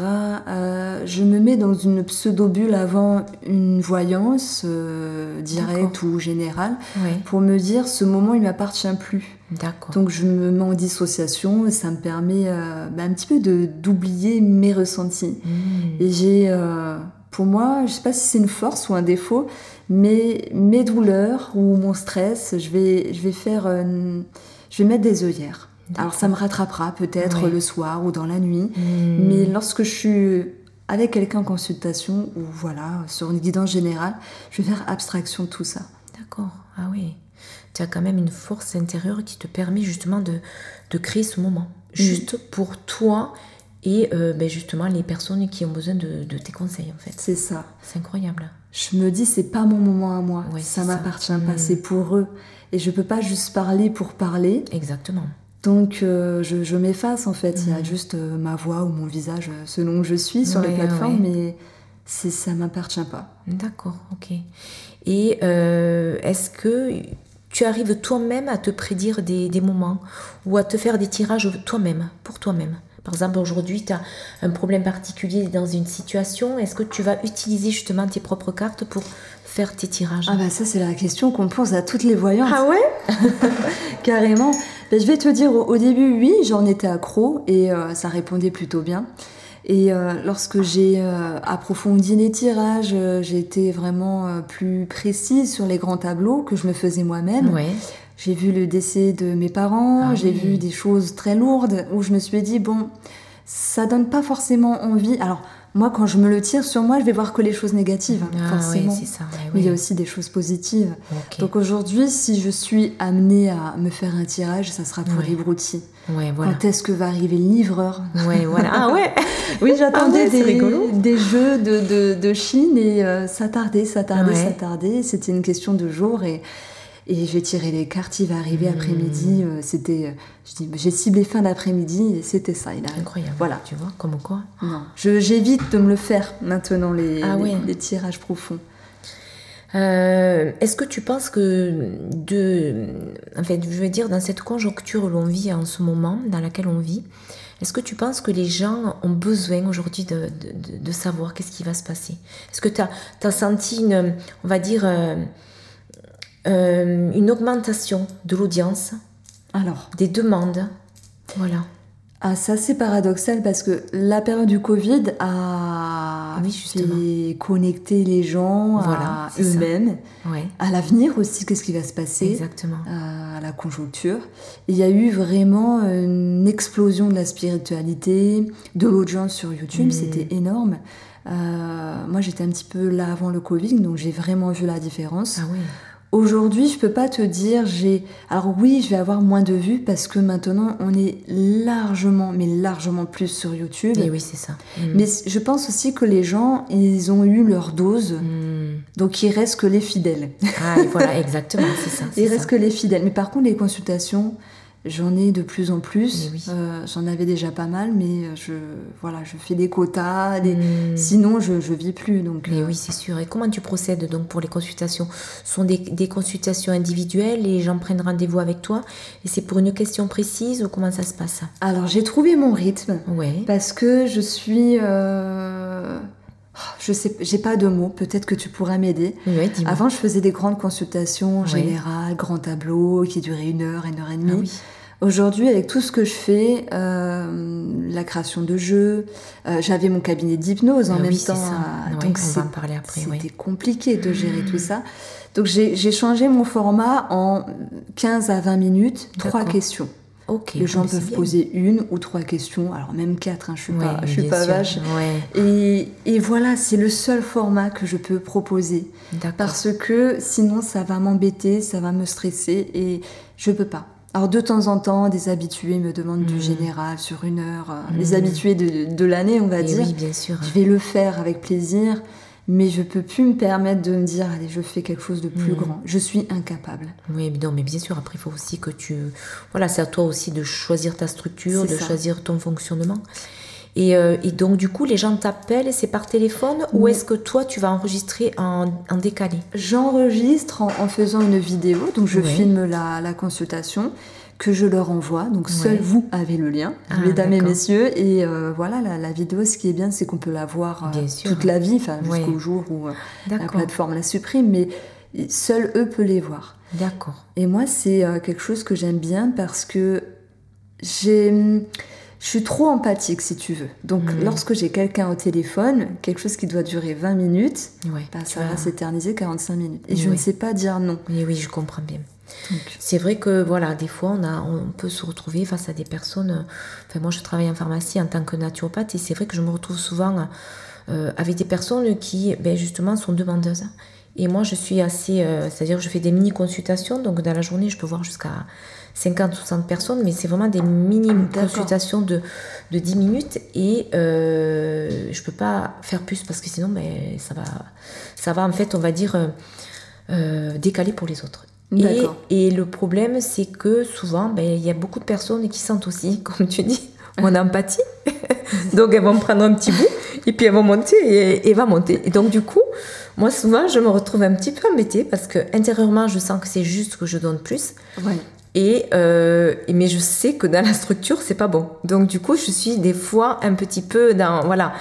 je me mets dans une pseudo-bulle avant une voyance directe ou générale pour me dire ce moment il m'appartient plus. Donc je me mets en dissociation et ça me permet euh, bah, un petit peu de d'oublier mes ressentis. Hmm. Et j'ai, euh, pour moi, je sais pas si c'est une force ou un défaut, mais mes douleurs ou mon stress, je vais, je vais faire, euh, je vais mettre des œillères. Alors ça me rattrapera peut-être le soir ou dans la nuit, hmm. mais lorsque je suis avec quelqu'un en consultation ou voilà sur une guidance générale, je vais faire abstraction de tout ça. D'accord. Ah oui tu as quand même une force intérieure qui te permet justement de, de créer ce moment. Juste pour toi et euh, ben justement les personnes qui ont besoin de, de tes conseils en fait. C'est ça. C'est incroyable. Je me dis c'est pas mon moment à moi, ouais, ça m'appartient pas, mm. c'est pour eux et je peux pas juste parler pour parler. Exactement. Donc euh, je, je m'efface en fait, il y a mm. juste euh, ma voix ou mon visage selon où je suis sur les plateformes, mais ça m'appartient pas. D'accord, ok. Et est-ce que tu arrives toi-même à te prédire des, moments ou à te faire des tirages toi-même, pour toi-même? Par exemple, aujourd'hui, tu as un problème particulier dans une situation. Est-ce que tu vas utiliser justement tes propres cartes pour faire tes tirages? Ah bah ça, c'est la question qu'on pose à toutes les voyantes. Ah ouais? [LAUGHS] Carrément. Ben, je vais te dire, au, début, oui, j'en étais accro et euh, ça répondait plutôt bien. Et euh, lorsque j'ai euh, approfondi les tirages, j'ai été vraiment plus précise sur les grands tableaux que je me faisais moi-même. Ouais. J'ai vu le décès de mes parents, Ah j'ai oui. vu des choses très lourdes où je me suis dit, bon, ça donne pas forcément envie. Alors, moi, quand je me le tire sur moi, je vais voir que les choses négatives, hein, Ah forcément. oui, c'est ça. Mais il y a aussi des choses positives. Donc aujourd'hui, si je suis amenée à me faire un tirage, ça sera pour les broutilles. Ouais, voilà. Quand est-ce que va arriver le livreur? Ouais, voilà. Ah ouais [LAUGHS] Oui, j'attendais Ah ouais, des, jeux de, de, de Chine et euh, ça tardait, ça tardait, Ouais. ça tardait. C'était une question de jours et, et j'ai tiré les cartes. Il va arriver Hmm. après-midi. euh, C'était, euh, je dis, j'ai ciblé fin d'après-midi et c'était ça. Il arrive. Incroyable. Voilà. Tu vois, comme quoi. Non, je- j'évite de me le faire maintenant les, Ah les- ouais. les tirages profonds. Euh, Est-ce que tu penses que de, en fait, je veux dire, dans cette conjoncture où l'on vit en ce moment, dans laquelle on vit, est-ce que tu penses que les gens ont besoin aujourd'hui de, de- savoir qu'est-ce qui va se passer? Est-ce que tu as, senti une, on va dire, euh, euh, une augmentation de l'audience, Alors, des demandes Voilà. Ah, ça c'est paradoxal parce que la période du Covid a Oui, fait connecter les gens Voilà, à eux-mêmes, Ouais, à l'avenir aussi, qu'est-ce qui va se passer, exactement. à la conjoncture. Il y a eu vraiment une explosion de la spiritualité, de l'audience sur YouTube, c'était énorme. Euh, moi j'étais un petit peu là avant le Covid, donc j'ai vraiment vu la différence. Ah oui. Aujourd'hui, je peux pas te dire, j'ai. Alors oui, je vais avoir moins de vues parce que maintenant, on est largement, mais largement plus sur YouTube. Et oui, c'est ça. Mm. Mais je pense aussi que les gens, ils ont eu leur dose, Mm. donc il reste que les fidèles. Ah, et voilà, exactement, c'est ça. [LAUGHS] Il ça. reste que les fidèles. Mais par contre, les consultations, j'en ai de plus en plus. Oui. Euh, j'en avais déjà pas mal, mais je, voilà, je fais des quotas. des- Mm. Sinon, je, je vis plus. Donc, Mais euh, oui, c'est sûr. Et comment tu procèdes donc pour les consultations? Ce sont des, des consultations individuelles, les gens prennent rendez-vous avec toi? Et c'est pour une question précise ou comment ça se passe? Alors, j'ai trouvé mon rythme. Ouais. Parce que je suis. euh, Je sais, j'ai pas de mots, peut-être que tu pourras m'aider. Avant, je faisais des grandes consultations générales, grands tableaux qui duraient une heure, une heure et demie. Ah oui. Aujourd'hui, avec tout ce que je fais, euh, la création de jeux, euh, j'avais mon cabinet d'hypnose en Ah même temps. ça. euh, Ouais, donc C'était compliqué de gérer tout ça. Donc j'ai changé mon format en 15 à 20 minutes, trois questions. Les gens peuvent poser une ou trois questions, alors même quatre, hein, je suis Ouais, pas, je suis pas vache. Ouais, Et, et voilà, c'est le seul format que je peux proposer. Parce que sinon, ça va m'embêter, ça va me stresser et je peux pas. Alors, de temps en temps, des habitués me demandent du Mhm. général sur une heure. Mhm. Les habitués de, de l'année, on va Et dire. oui, bien sûr. Je vais le faire avec plaisir, mais je peux plus me permettre de me dire, allez, je fais quelque chose de plus Mhm. grand. Je suis incapable. Oui, mais non, mais bien sûr, après, il faut aussi que tu... Voilà, c'est à toi aussi de choisir ta structure, de ça. choisir ton fonctionnement. Et, euh, et donc, du coup, les gens t'appellent, c'est par téléphone ou est-ce que toi, tu vas enregistrer en, en décalé? J'enregistre en, en faisant une vidéo, donc je filme la, la consultation que je leur envoie. Donc seul Ouais. vous avez le lien, Ah, mesdames et messieurs. Et euh, voilà, la, la vidéo, ce qui est bien, c'est qu'on peut la voir euh, toute la vie, enfin Ouais. jusqu'au jour où euh, la plateforme la supprime, mais seuls eux peuvent les voir. D'accord. Et moi, c'est quelque chose que j'aime bien parce que j'ai... Je suis trop empathique, si tu veux. Donc, Mhm. lorsque j'ai quelqu'un au téléphone, quelque chose qui doit durer 20 minutes, Ouais. bah, ça va s'éterniser 45 minutes. Et je ne sais pas dire non. Oui, oui, je comprends bien. C'est vrai que voilà, des fois on, peut se retrouver face à des personnes. euh, Enfin, moi je travaille en pharmacie en tant que naturopathe et c'est vrai que je me retrouve souvent euh, avec des personnes qui ben, justement sont demandeuses. Et moi je suis assez. euh, C'est-à-dire je fais des mini-consultations, donc dans la journée je peux voir jusqu'à 50-60 personnes, mais c'est vraiment des D'accord. mini-consultations de, de 10 minutes et euh, je peux pas faire plus parce que sinon ben, ça, va, ça va en fait, on va dire, décaler pour les autres. Et, le problème, c'est que souvent, ben, il y a beaucoup de personnes qui sentent aussi, [LAUGHS] comme tu dis, mon empathie. [LAUGHS] donc elles vont prendre un petit bout et puis elles vont monter et, et va monter. Et donc du coup, moi souvent, je me retrouve un petit peu embêtée parce que intérieurement, je sens que c'est juste que je donne plus. Ouais. Et euh, mais je sais que dans la structure c'est pas bon. Donc du coup je suis des fois un petit peu dans voilà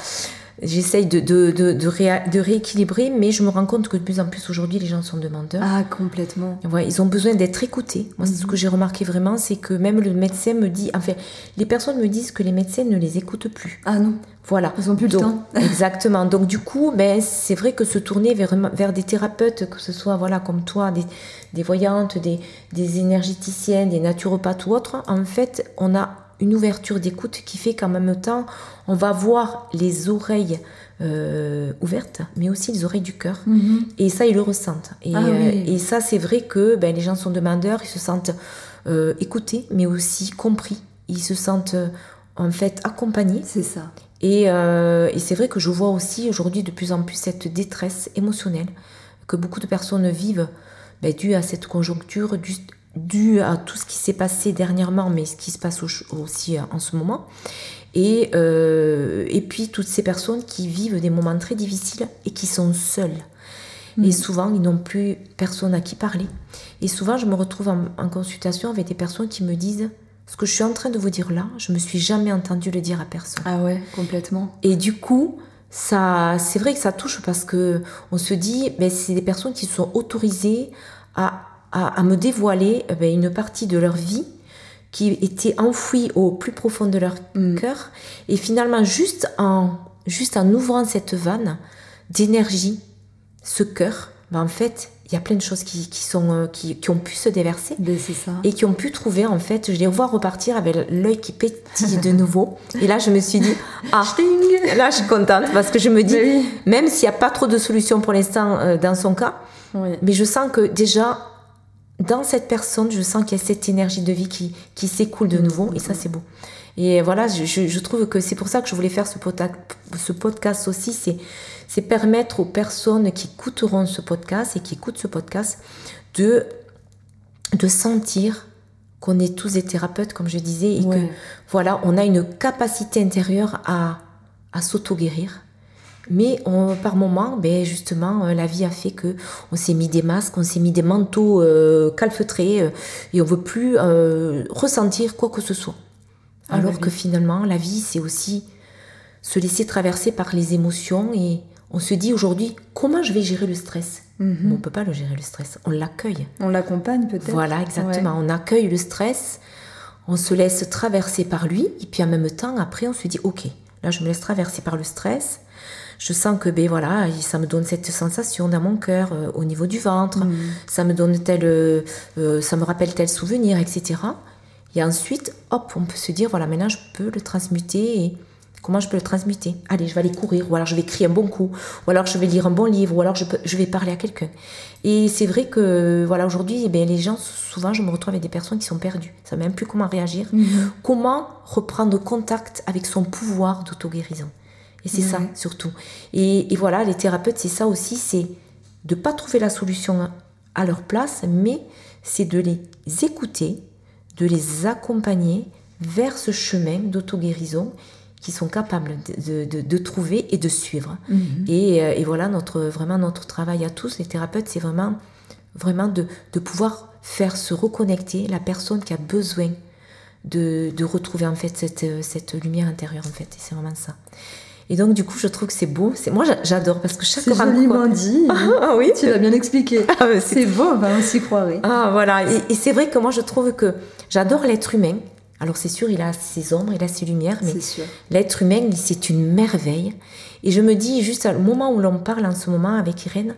J'essaye de, de, de, de, rééquilibrer, mais je me rends compte que de plus en plus aujourd'hui, les gens sont demandeurs. Ah, complètement. Ouais, ils ont besoin d'être écoutés. Moi, ce mhm. que j'ai remarqué vraiment, c'est que même le médecin me dit, enfin, les personnes me disent que les médecins ne les écoutent plus. Ah non. Voilà. Ils ont plus le temps. [LAUGHS] exactement. Donc, du coup, ben, c'est vrai que se tourner vers, vers des thérapeutes, que ce soit voilà, comme toi, des, des voyantes, des, des énergéticiennes, des naturopathes ou autres, en fait, on a une ouverture d'écoute qui fait qu'en même temps, on va voir les oreilles euh, ouvertes, mais aussi les oreilles du cœur. Mhm. Et ça, ils le ressentent. Et, ah euh, ça, c'est vrai que ben, les gens sont demandeurs, ils se sentent euh, écoutés, mais aussi compris. Ils se sentent en fait accompagnés. C'est ça. Et, et c'est vrai que je vois aussi aujourd'hui de plus en plus cette détresse émotionnelle que beaucoup de personnes vivent ben, dû à cette conjoncture, dû à tout ce qui s'est passé dernièrement, mais ce qui se passe aussi euh, en ce moment. Et, euh, et puis toutes ces personnes qui vivent des moments très difficiles et qui sont seules. Mm. Et souvent, ils n'ont plus personne à qui parler. Et souvent, je me retrouve en, consultation avec des personnes qui me disent ce que je suis en train de vous dire là, je me suis jamais entendu le dire à personne. Ah ouais, complètement. Et du coup, ça, c'est vrai que ça touche parce que on se dit, ben, c'est des personnes qui sont autorisées à à, me dévoiler eh ben, une partie de leur vie qui était enfouie au plus profond de leur mm. cœur. Et finalement, juste en, juste en ouvrant cette vanne d'énergie, ce cœur, ben en fait, il y a plein de choses qui, qui sont, euh, qui, qui, ont pu se déverser. Ben, ça. Et qui ont pu trouver, en fait, je les vois repartir avec l'œil qui pétille de nouveau. Et là, je me suis dit, [LAUGHS] ah, là, je suis contente parce que je me dis, même s'il n'y a pas trop de solutions pour l'instant euh, dans son cas, mais je sens que déjà, dans cette personne, je sens qu'il y a cette énergie de vie qui, qui s'écoule de nouveau, et ça, c'est beau. Et voilà, je, je trouve que c'est pour ça que je voulais faire ce, ce podcast aussi, c'est, c'est permettre aux personnes qui écouteront ce podcast et qui écoutent ce podcast de, de sentir qu'on est tous des thérapeutes, comme je disais, et que voilà, on a une capacité intérieure à, à s'auto-guérir mais par moment, ben justement, euh, la vie a fait que on s'est mis des masques, on s'est mis des manteaux euh, calfeutrés euh, et on veut plus ressentir quoi que ce soit. Ah Alors que finalement, la vie, c'est aussi se laisser traverser par les émotions et on se dit aujourd'hui comment je vais gérer le stress? Mhm. On ne peut pas le gérer le stress, on l'accueille. On l'accompagne peut-être. Voilà, exactement. On accueille le stress, on se laisse traverser par lui et puis en même temps, après, on se dit ok, là je me laisse traverser par le stress je sens que ben voilà, ça me donne cette sensation dans mon cœur, euh, au niveau du ventre, mm. ça me donne tel, euh, euh, ça me rappelle tel souvenir, etc. Et ensuite, hop, on peut se dire voilà, maintenant je peux le transmuter. Et comment je peux le transmuter? Allez, je vais aller courir, ou alors je vais écrire un bon coup, ou alors je vais lire un bon livre, ou alors je, je vais parler à quelqu'un. Et c'est vrai que voilà, aujourd'hui, eh les gens, souvent, je me retrouve avec des personnes qui sont perdues. Ça ne même plus comment réagir, mm-hmm. comment reprendre contact avec son pouvoir d'auto-guérison? Et c'est ça surtout. Et, voilà, les thérapeutes, c'est ça aussi, c'est de pas trouver la solution à leur place, mais c'est de les écouter, de les accompagner vers ce chemin d'auto-guérison qu'ils sont capables de, trouver et de suivre. Mhm. Euh, et, voilà, notre, vraiment notre travail à tous, les thérapeutes, c'est vraiment, vraiment de, pouvoir faire se reconnecter la personne qui a besoin de, retrouver en fait cette, cette lumière intérieure en fait. Et c'est vraiment ça. Et donc, du coup, je trouve que c'est beau. Moi, j'adore parce que chaque C'est joliment dit. [LAUGHS] ah oui Tu l'as bien expliqué. Ah, c'est beau, ben, on s'y croirait. Ah, voilà. Et, c'est vrai que moi, je trouve que j'adore l'être humain. Alors, c'est sûr, il a ses ombres, il a ses lumières, mais l'être humain, c'est une merveille. Et je me dis, juste au moment où l'on parle en ce moment avec Irène,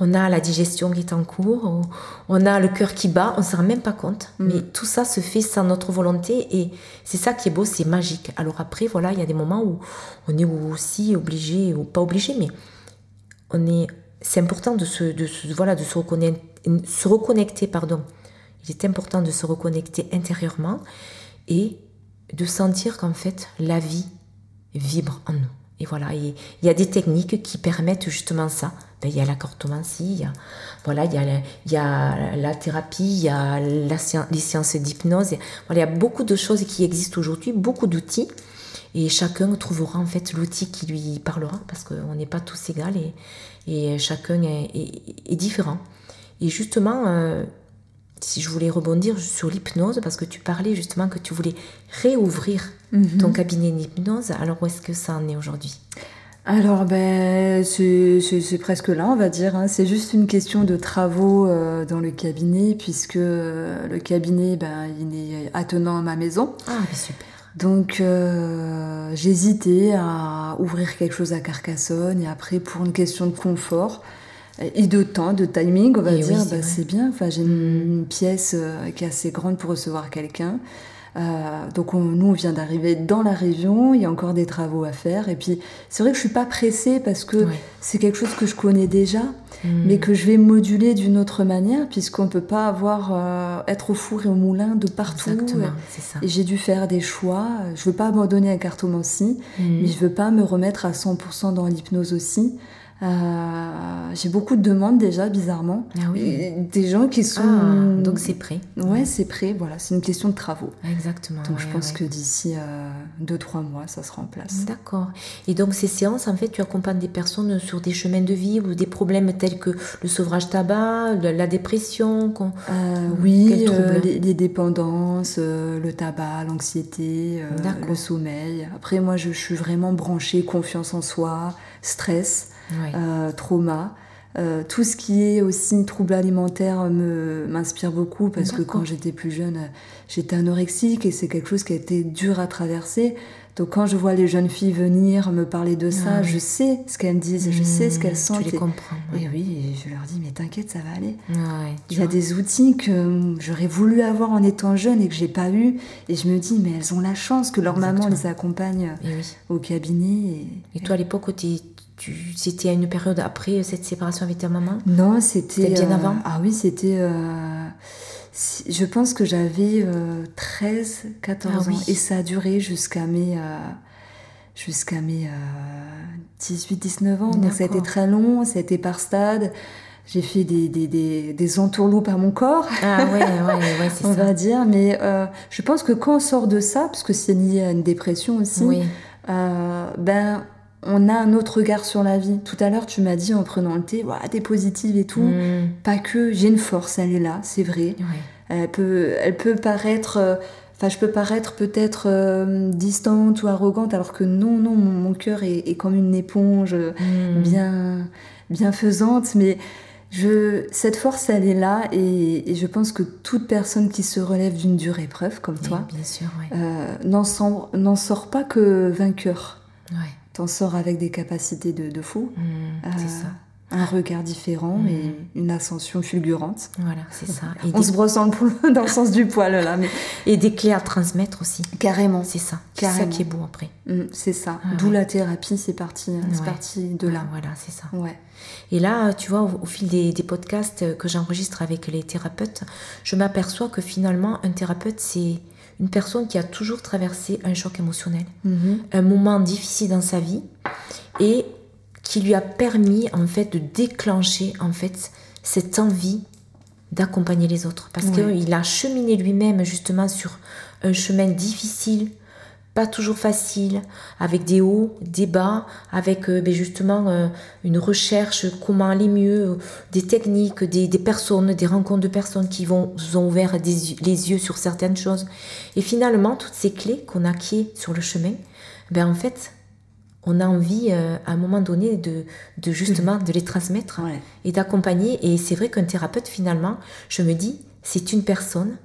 on a la digestion qui est en cours, on a le cœur qui bat, on ne se rend même pas compte. Mm. Mais tout ça se fait sans notre volonté et c'est ça qui est beau, c'est magique. Alors après, voilà, il y a des moments où on est aussi obligé, ou pas obligé, mais on est, c'est important de se, de voilà, de se reconnecter, se reconnecter, pardon. Il est important de se reconnecter intérieurement et de sentir qu'en fait, la vie vibre en nous. Et voilà, il y a des techniques qui permettent justement ça. Ben, il y a la cartomancie, il y a, voilà, il y a, la, y a la thérapie, il y a la, les sciences d'hypnose. Voilà, il y a beaucoup de choses qui existent aujourd'hui, beaucoup d'outils. Et chacun trouvera en fait l'outil qui lui parlera parce qu'on n'est pas tous égaux et, chacun est, est, différent. Et justement, euh, si je voulais rebondir sur l'hypnose, parce que tu parlais justement que tu voulais réouvrir Mhm. ton cabinet d'hypnose, alors où est-ce que ça en est aujourd'hui? Alors, ben, c'est presque là, on va dire. hein. C'est juste une question de travaux euh, dans le cabinet, puisque euh, le cabinet, ben, il est attenant à ma maison. Ah, super. Donc, euh, j'hésitais à ouvrir quelque chose à Carcassonne, et après, pour une question de confort et de temps, de timing, on va Et dire, c'est vrai. c'est bien. Enfin, j'ai une, une pièce euh, qui est assez grande pour recevoir quelqu'un. Euh, donc on- nous on vient d'arriver dans la région, il y a encore des travaux à faire et puis c'est vrai que je suis pas pressée parce que c'est quelque chose que je connais déjà, Mm. mais que je vais moduler d'une autre manière puisqu'on peut pas avoir euh, être au four et au moulin de partout. Exactement, c'est ça. Et j'ai dû faire des choix. Je veux pas abandonner la cartomancie, Mm. mais je veux pas me remettre à 100% dans l'hypnose aussi. Euh, j'ai beaucoup de demandes déjà, bizarrement. Ah oui. Des gens qui sont. Ah, donc c'est prêt. Ouais, c'est prêt. Voilà, c'est une question de travaux. Exactement. Donc je pense ouais. que d'ici 2-3 mois, ça sera en place. D'accord. Et donc ces séances, en fait, tu accompagnes des personnes sur des chemins de vie ou des problèmes tels que le sevrage tabac, la dépression. qu'on- Euh, oui, euh, les, les dépendances, euh, le tabac, l'anxiété, euh, le sommeil. Après, moi, je, je suis vraiment branchée confiance en soi, stress, Euh, trauma. Euh, tout ce qui est aussi trouble alimentaire me m'inspire beaucoup parce que quand j'étais plus jeune, j'étais anorexique et c'est quelque chose qui a été dur à traverser. Donc quand je vois les jeunes filles venir me parler de ça, Ah je sais ce qu'elles me disent, je sais ce qu'elles Mm, sentent. Tu les et- comprends. et ouais. oui, et je leur dis mais t'inquiète, ça va aller. Ouais, tu Il y a vois. des outils que hum, j'aurais voulu avoir en étant jeune et que j'ai pas eu. Et je me dis, mais elles ont la chance que leur maman les accompagne Et oui. au cabinet. Et toi, à l'époque, où t'es- tu, c'était à une période après cette séparation avec ta maman? Non, c'était. Bien euh, avant? Ah oui, c'était. euh, si- Je pense que j'avais euh, 13, 14 Ah ans. oui. Et ça a duré jusqu'à mes. euh, Jusqu'à mes 18-19 ans. Donc ça a été très long, ça a été par stade. J'ai fait des, des, des, des entourloupes à mon corps. Ah ouais, ouais, ouais, c'est [LAUGHS] on ça. va dire. Mais euh, je pense que quand on sort de ça, parce que c'est lié à une dépression aussi, Oui, euh, ben on a un autre regard sur la vie. Tout à l'heure, tu m'as dit en prenant le thé, Ouah, t'es positive et tout. Mm, Pas que, j'ai une force, elle est là, c'est vrai. ouais. Elle peut, elle peut paraître, euh, enfin, je peux paraître peut-être euh, distante ou arrogante, alors que non, non, mon, mon cœur est, est comme une éponge Mm. bien, bienfaisante, mais je, cette force, elle est là, et, et je pense que toute personne qui se relève d'une dure épreuve, comme toi, ouais. euh, n'en sort pas que vainqueur. T'en sors avec des capacités de, de fou, Mm, Euh, c'est ça. un regard différent Mm. et une ascension fulgurante. Voilà, c'est ça. [LAUGHS] Et On des, se brosse dans le, poil- [LAUGHS] dans le sens du poil là, mais [LAUGHS] et des clés à transmettre aussi. carrément. C'est ça. C'est ça qui est beau après. Mm, c'est ça. Ah D'où ouais. la thérapie, c'est parti, c'est Ouais. parti de là. Voilà, c'est ça. Ouais. Et là, tu vois, au, au fil des, des podcasts que j'enregistre avec les thérapeutes, je m'aperçois que finalement, un thérapeute, c'est une personne qui a toujours traversé un choc émotionnel, Mhm. un moment difficile dans sa vie, et qui lui a permis en fait de déclencher en fait cette envie d'accompagner les autres, parce Ouais. qu'il a cheminé lui-même justement sur un chemin difficile, pas toujours facile, avec des hauts, des bas, avec euh, ben, justement euh, une recherche, comment aller mieux, euh, des techniques, des, des personnes, des rencontres de personnes qui vont, vous ont ouvert des les yeux sur certaines choses. Et finalement, toutes ces clés qu'on acquiert sur le chemin, ben en fait, on a envie euh, à un moment donné de, de justement de les transmettre Ouais. et d'accompagner. Et c'est vrai qu'un thérapeute, finalement, je me dis, c'est une personne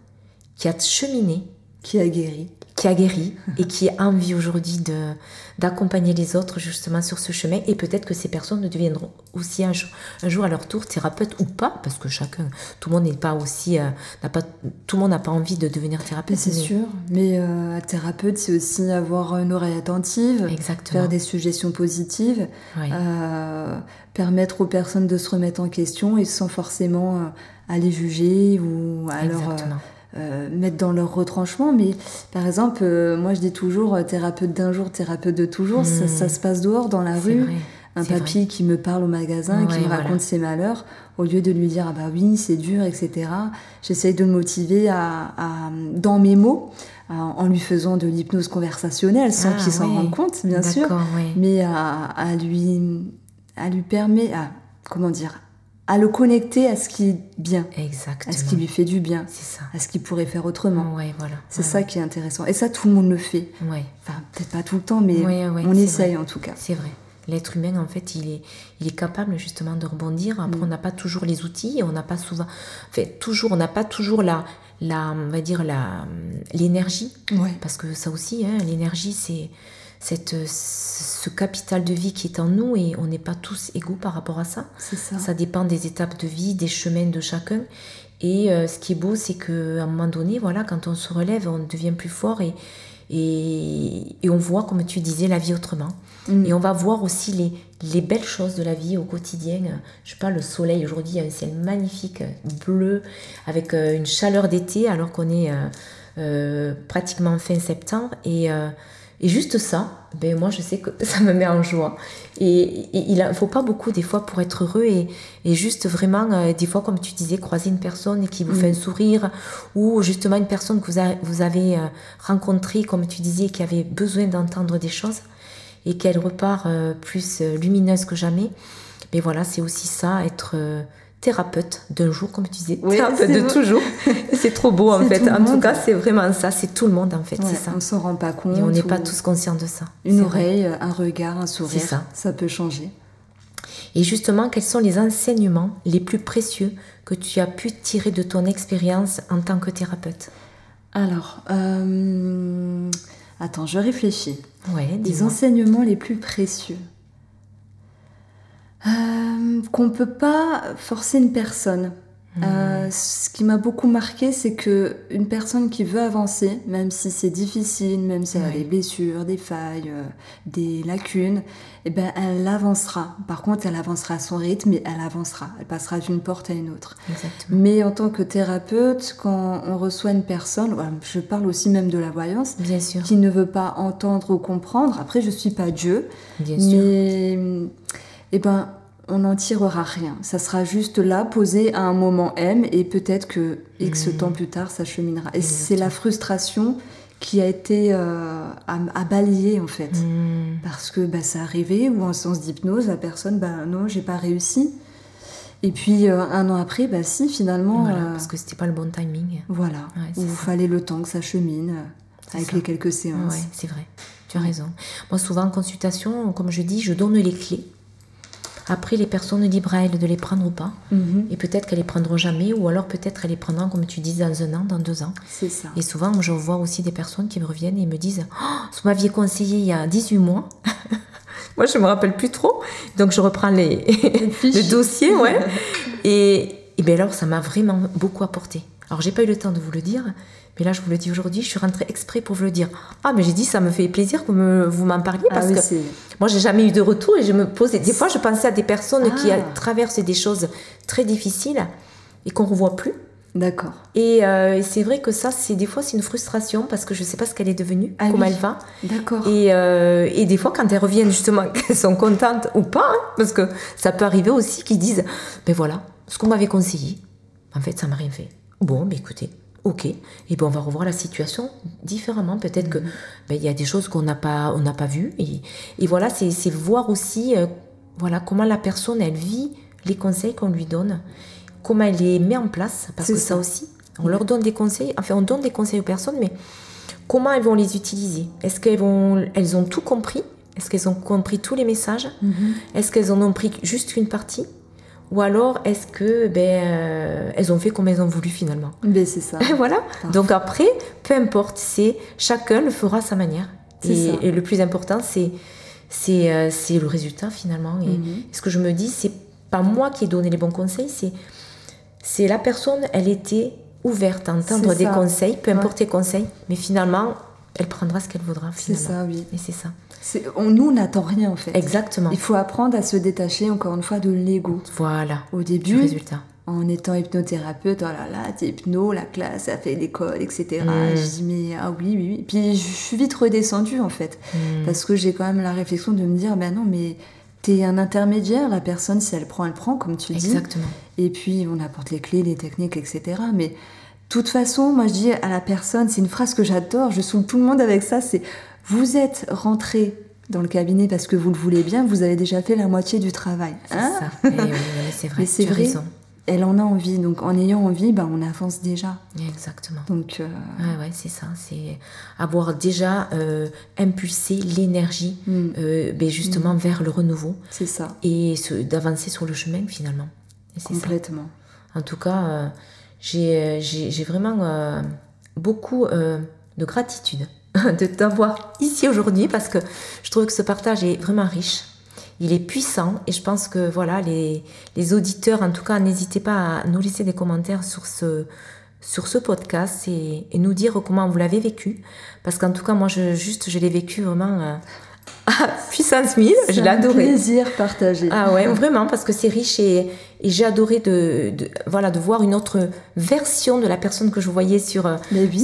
qui a cheminé Qui a guéri. Qui a guéri et qui a envie aujourd'hui de d'accompagner les autres justement sur ce chemin et peut-être que ces personnes deviendront aussi un jour, un jour à leur tour thérapeute ou pas parce que chacun tout le monde n'est pas aussi euh, n'a pas tout le monde n'a pas envie de devenir thérapeute c'est mais- sûr. Mais euh, thérapeute, c'est aussi avoir une oreille attentive, exactement faire des suggestions positives, Ouais. euh, permettre aux personnes de se remettre en question et sans forcément euh, aller juger ou alors euh, exactement euh, mettre dans leur retranchement. Mais par exemple, euh, moi je dis toujours euh, thérapeute d'un jour, thérapeute de toujours. Ça, Hmm. ça se passe dehors dans la rue. vrai Un papy qui me parle au magasin, qui me voilà. raconte ses malheurs, au lieu de lui dire ah bah oui c'est dur etc. J'essaye de le motiver à, à- dans mes mots, en lui faisant de l'hypnose conversationnelle sans Ah, qu'il s'en ouais. rende compte bien sûr, mais à, à lui à lui permettre à comment dire à le connecter à ce qui est bien. Exactement. À ce qui lui fait du bien. C'est ça. À ce qu'il pourrait faire autrement. Ouais, voilà. C'est Ouais, ça qui est intéressant. Et ça, tout le monde le fait. Ouais. Enfin, peut-être pas tout le temps, mais on essaye vrai. en tout cas. C'est vrai. L'être humain, en fait, il est, il est capable justement de rebondir. Après, Mm. on n'a pas toujours les outils, on n'a pas souvent, en fait, toujours, on n'a pas toujours la, la, on va dire la, l'énergie, Ouais. parce que ça aussi, hein, l'énergie, c'est cette, ce capital de vie qui est en nous, et on n'est pas tous égaux par rapport à ça. Ça. Ça dépend des étapes de vie, des chemins de chacun. Et euh, ce qui est beau, c'est qu'à un moment donné, voilà, quand on se relève, on devient plus fort et, et, et on voit, comme tu disais, la vie autrement. Mm. Et on va voir aussi les, les belles choses de la vie au quotidien. Je sais pas, le soleil aujourd'hui, il y a un ciel magnifique, bleu, avec euh, une chaleur d'été, alors qu'on est euh, euh, pratiquement fin septembre. Et, euh, et juste ça, ben moi je sais que [LAUGHS] ça me met en joie. Et, et il ne faut pas beaucoup des fois pour être heureux et, et juste vraiment, euh, des fois comme tu disais, croiser une personne qui vous fait un sourire ou justement une personne que vous, a- vous avez euh, rencontrée, comme tu disais, qui avait besoin d'entendre des choses et qu'elle repart euh, plus lumineuse que jamais. Mais voilà, c'est aussi ça, être euh, thérapeute d'un jour, comme tu disais, Oui, thérapeute de beau. toujours. [LAUGHS] c'est trop beau en fait. En tout cas, c'est vraiment ça, c'est tout le monde en fait, Ouais, c'est ça. On s'en rend pas compte. Et on n'est pas tous conscients de ça. Une vrai. oreille, un regard, un sourire. ça. Ça peut changer. Et justement, quels sont les enseignements les plus précieux que tu as pu tirer de ton expérience en tant que thérapeute? Alors, euh, attends, je réfléchis. Ouais, Les enseignements les plus précieux. Euh, Qu'on peut pas forcer une personne. Hmm. Euh, ce qui m'a beaucoup marqué, c'est que une personne qui veut avancer, même si c'est difficile, même si elle a des blessures, des failles, euh, des lacunes, eh ben elle avancera. Par contre, elle avancera à son rythme, mais elle avancera. Elle passera d'une porte à une autre. Exactement. Mais en tant que thérapeute, quand on reçoit une personne, je parle aussi même de la voyance, Bien sûr, qui ne veut pas entendre ou comprendre. Après, je suis pas Dieu, bien sûr. mais eh ben, on n'en tirera rien. Ça sera juste là, posé à un moment M, et peut-être que X temps plus tard, ça cheminera. Et c'est la frustration qui a été euh, à, à balayer en fait. Hmm. Parce que bah, ça arrivait, ou en séance d'hypnose, la personne, bah non, j'ai pas réussi. Et puis euh, un an après, bah si, finalement, Voilà, euh, parce que c'était pas le bon timing. voilà, Ouais, il ça. fallait le temps que ça chemine, euh, avec ça. les quelques séances. Ouais, c'est vrai. Tu as raison. Moi, souvent en consultation, comme je dis, je donne les clés. Après, les personnes libres à elles de les prendre ou pas. Mhm, Et peut-être qu'elles les prendront jamais, ou alors peut-être elles les prendront, comme tu dis, dans un an, dans deux ans. c'est ça. Et souvent, je vois aussi des personnes qui me reviennent et me disent oh, vous m'aviez conseillé il y a 18 mois. [LAUGHS] Moi, je me rappelle plus trop. Donc, je reprends les, [LAUGHS] le dossier, ouais. [LAUGHS] Et, et bien alors, ça m'a vraiment beaucoup apporté. Alors, j'ai pas eu le temps de vous le dire, mais là, je vous le dis aujourd'hui. Je suis rentrée exprès pour vous le dire. Ah, mais j'ai dit, ça me fait plaisir que me- vous m'en parliez Ah parce que moi, j'ai jamais eu de retour et je me posais. Des fois, je pensais à des personnes qui Ah. traversent des choses très difficiles et qu'on revoit plus. D'accord. Et, euh, et c'est vrai que ça, c'est des fois, c'est une frustration parce que je sais pas ce qu'elle est devenue, Ah comment oui. elle va. D'accord. Et, euh, et des fois, quand elles reviennent, justement, [LAUGHS] qu'elles sont contentes ou pas, hein, parce que ça peut arriver aussi qu'ils disent Ben voilà, ce qu'on m'avait conseillé, en fait, ça m'a rien fait. Bon, ben écoutez, ok. Et ben on va revoir la situation différemment. Peut-être que ben, il y a des choses qu'on n'a pas, on n'a pas vues. Et, et voilà, c'est c'est voir aussi euh, voilà, comment la personne, elle vit les conseils qu'on lui donne, comment elle les met en place, parce que ça, ça. aussi, on leur donne des conseils, enfin, on donne des conseils aux personnes, mais comment elles vont les utiliser? Est-ce qu'elles vont, elles ont tout compris? Est-ce qu'elles ont compris tous les messages? Mhm. Est-ce qu'elles en ont pris juste une partie? Ou alors est-ce que ben euh, elles ont fait comme elles ont voulu finalement Ben, c'est ça. [LAUGHS] Voilà. Parfait. Donc après, peu importe, c'est chacun le fera à sa manière. C'est Et, ça. et le plus important, c'est c'est euh, c'est le résultat finalement. Et Mhm. ce que je me dis, c'est pas moi qui ai donné les bons conseils, c'est c'est la personne. Elle était ouverte à entendre C'est des conseils, peu Ouais. importe les conseils, mais finalement, elle prendra ce qu'elle voudra C'est finalement. ça, oui. Et c'est ça. On- nous, on n'attend rien en fait. Exactement. Il faut apprendre à se détacher encore une fois de l'ego. Voilà. Au Du début, résultat. en étant hypnothérapeute, oh là là, t'es hypno, la classe, ça fait l'école, etc. Mm. Je dis, mais ah oui, oui, oui. Puis je suis vite redescendue en fait. Mm. Parce que j'ai quand même la réflexion de me dire, ben non, mais t'es un intermédiaire, la personne, si elle prend, elle prend, comme tu dis. Exactement. Et puis on apporte les clés, les techniques, etc. Mais de toute façon, moi je dis à la personne, c'est une phrase que j'adore, je saoule tout le monde avec ça, c'est vous êtes rentré dans le cabinet parce que vous le voulez bien, vous avez déjà fait la moitié du travail. C'est hein ça. [LAUGHS] Et oui, c'est vrai. c'est vrai. Raison. Elle en a envie, donc en ayant envie, ben, on avance déjà. Exactement. Donc, euh... ouais, c'est ça. C'est avoir déjà euh, impulsé l'énergie, mm. euh, ben, justement mm. vers le renouveau. C'est ça. Et d'avancer sur le chemin finalement. Complètement. En tout cas, j'ai vraiment beaucoup de gratitude [LAUGHS] de t'avoir ici aujourd'hui parce que je trouve que ce partage est vraiment riche. Il est puissant et je pense que voilà les, les auditeurs, en tout cas, n'hésitez pas à nous laisser des commentaires sur ce, sur ce podcast et, nous dire comment vous l'avez vécu. Parce qu'en tout cas, moi, je, juste, je l'ai vécu vraiment euh, puissance 1000. Je l'ai adoré. plaisir partagé. Ah ouais, vraiment, parce que c'est riche et, et j'ai adoré de, voilà, de voir une autre version de la personne que je voyais sur,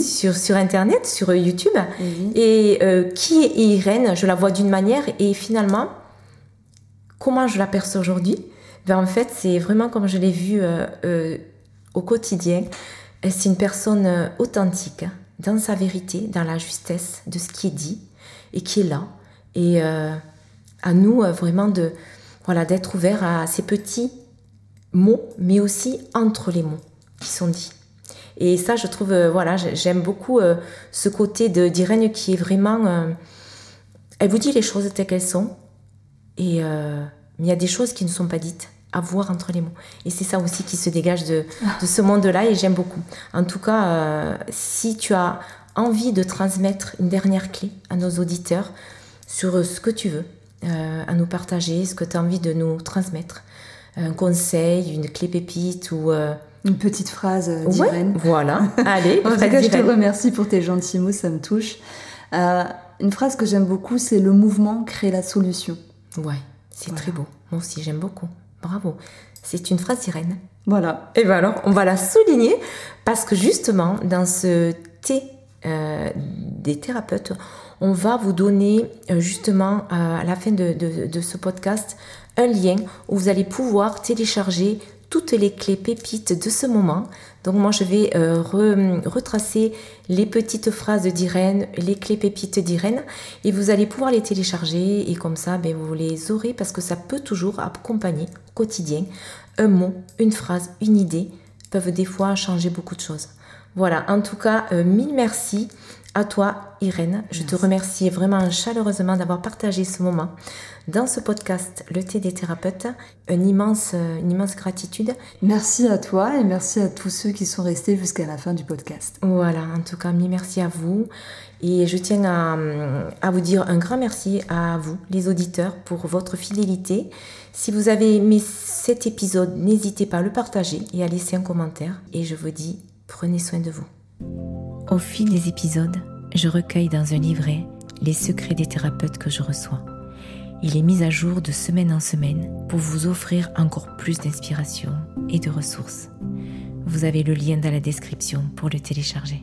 sur, sur Internet, sur YouTube. Et euh, qui est Irène Je la vois d'une manière et finalement, comment je l'aperçois aujourd'hui? Ben, En fait, c'est vraiment comme je l'ai vu euh, euh, au quotidien. C'est une personne authentique, dans sa vérité, dans la justesse de ce qui est dit et qui est là. Et à nous, vraiment, de voilà d'être ouvert à ces petits mots, mais aussi entre les mots qui sont dits. Et ça, je trouve, euh, voilà, j'aime beaucoup euh, ce côté d'Irène qui est vraiment. Euh, elle vous dit les choses telles qu'elles sont, et il y a des choses qui ne sont pas dites à voir entre les mots. Et c'est ça aussi qui se dégage de, de ce monde-là, et j'aime beaucoup. En tout cas, si tu as envie de transmettre une dernière clé à nos auditeurs sur ce que tu veux, à nous partager, ce que tu as envie de nous transmettre, un conseil, une clé pépite ou... Euh, une petite phrase euh, d'Irène. voilà, [LAUGHS] allez. en tout cas, je te remercie pour tes gentils mots, ça me touche. Euh, une phrase que j'aime beaucoup, c'est le mouvement crée la solution. Ouais, c'est très beau. Moi aussi, j'aime beaucoup. Bravo. C'est une phrase d'Irène. Voilà. Et bien alors, on va la souligner parce que justement, dans ce thé des thérapeutes, on va vous donner justement à la fin de, de ce podcast un lien où vous allez pouvoir télécharger toutes les clés pépites de ce moment. Donc moi je vais euh, retracer les petites phrases d'Irène, les clés pépites d'Irène et vous allez pouvoir les télécharger et comme ça ben, vous les aurez parce que ça peut toujours accompagner au quotidien. Un mot, une phrase, une idée peuvent des fois changer beaucoup de choses. Voilà, en tout cas, euh, mille merci à toi, Irène. Je te remercie vraiment chaleureusement d'avoir partagé ce moment dans ce podcast Le thé des thérapeutes. Une immense, une immense gratitude. Merci à toi et merci à tous ceux qui sont restés jusqu'à la fin du podcast. Voilà, en tout cas, mille merci à vous. Et je tiens à, à, vous dire un grand merci à vous, les auditeurs, pour votre fidélité. Si vous avez aimé cet épisode, n'hésitez pas à le partager et à laisser un commentaire. Et je vous dis, prenez soin de vous. Au fil des épisodes, je recueille dans un livret les secrets des thérapeutes que je reçois. Il est mis à jour de semaine en semaine pour vous offrir encore plus d'inspiration et de ressources. Vous avez le lien dans la description pour le télécharger.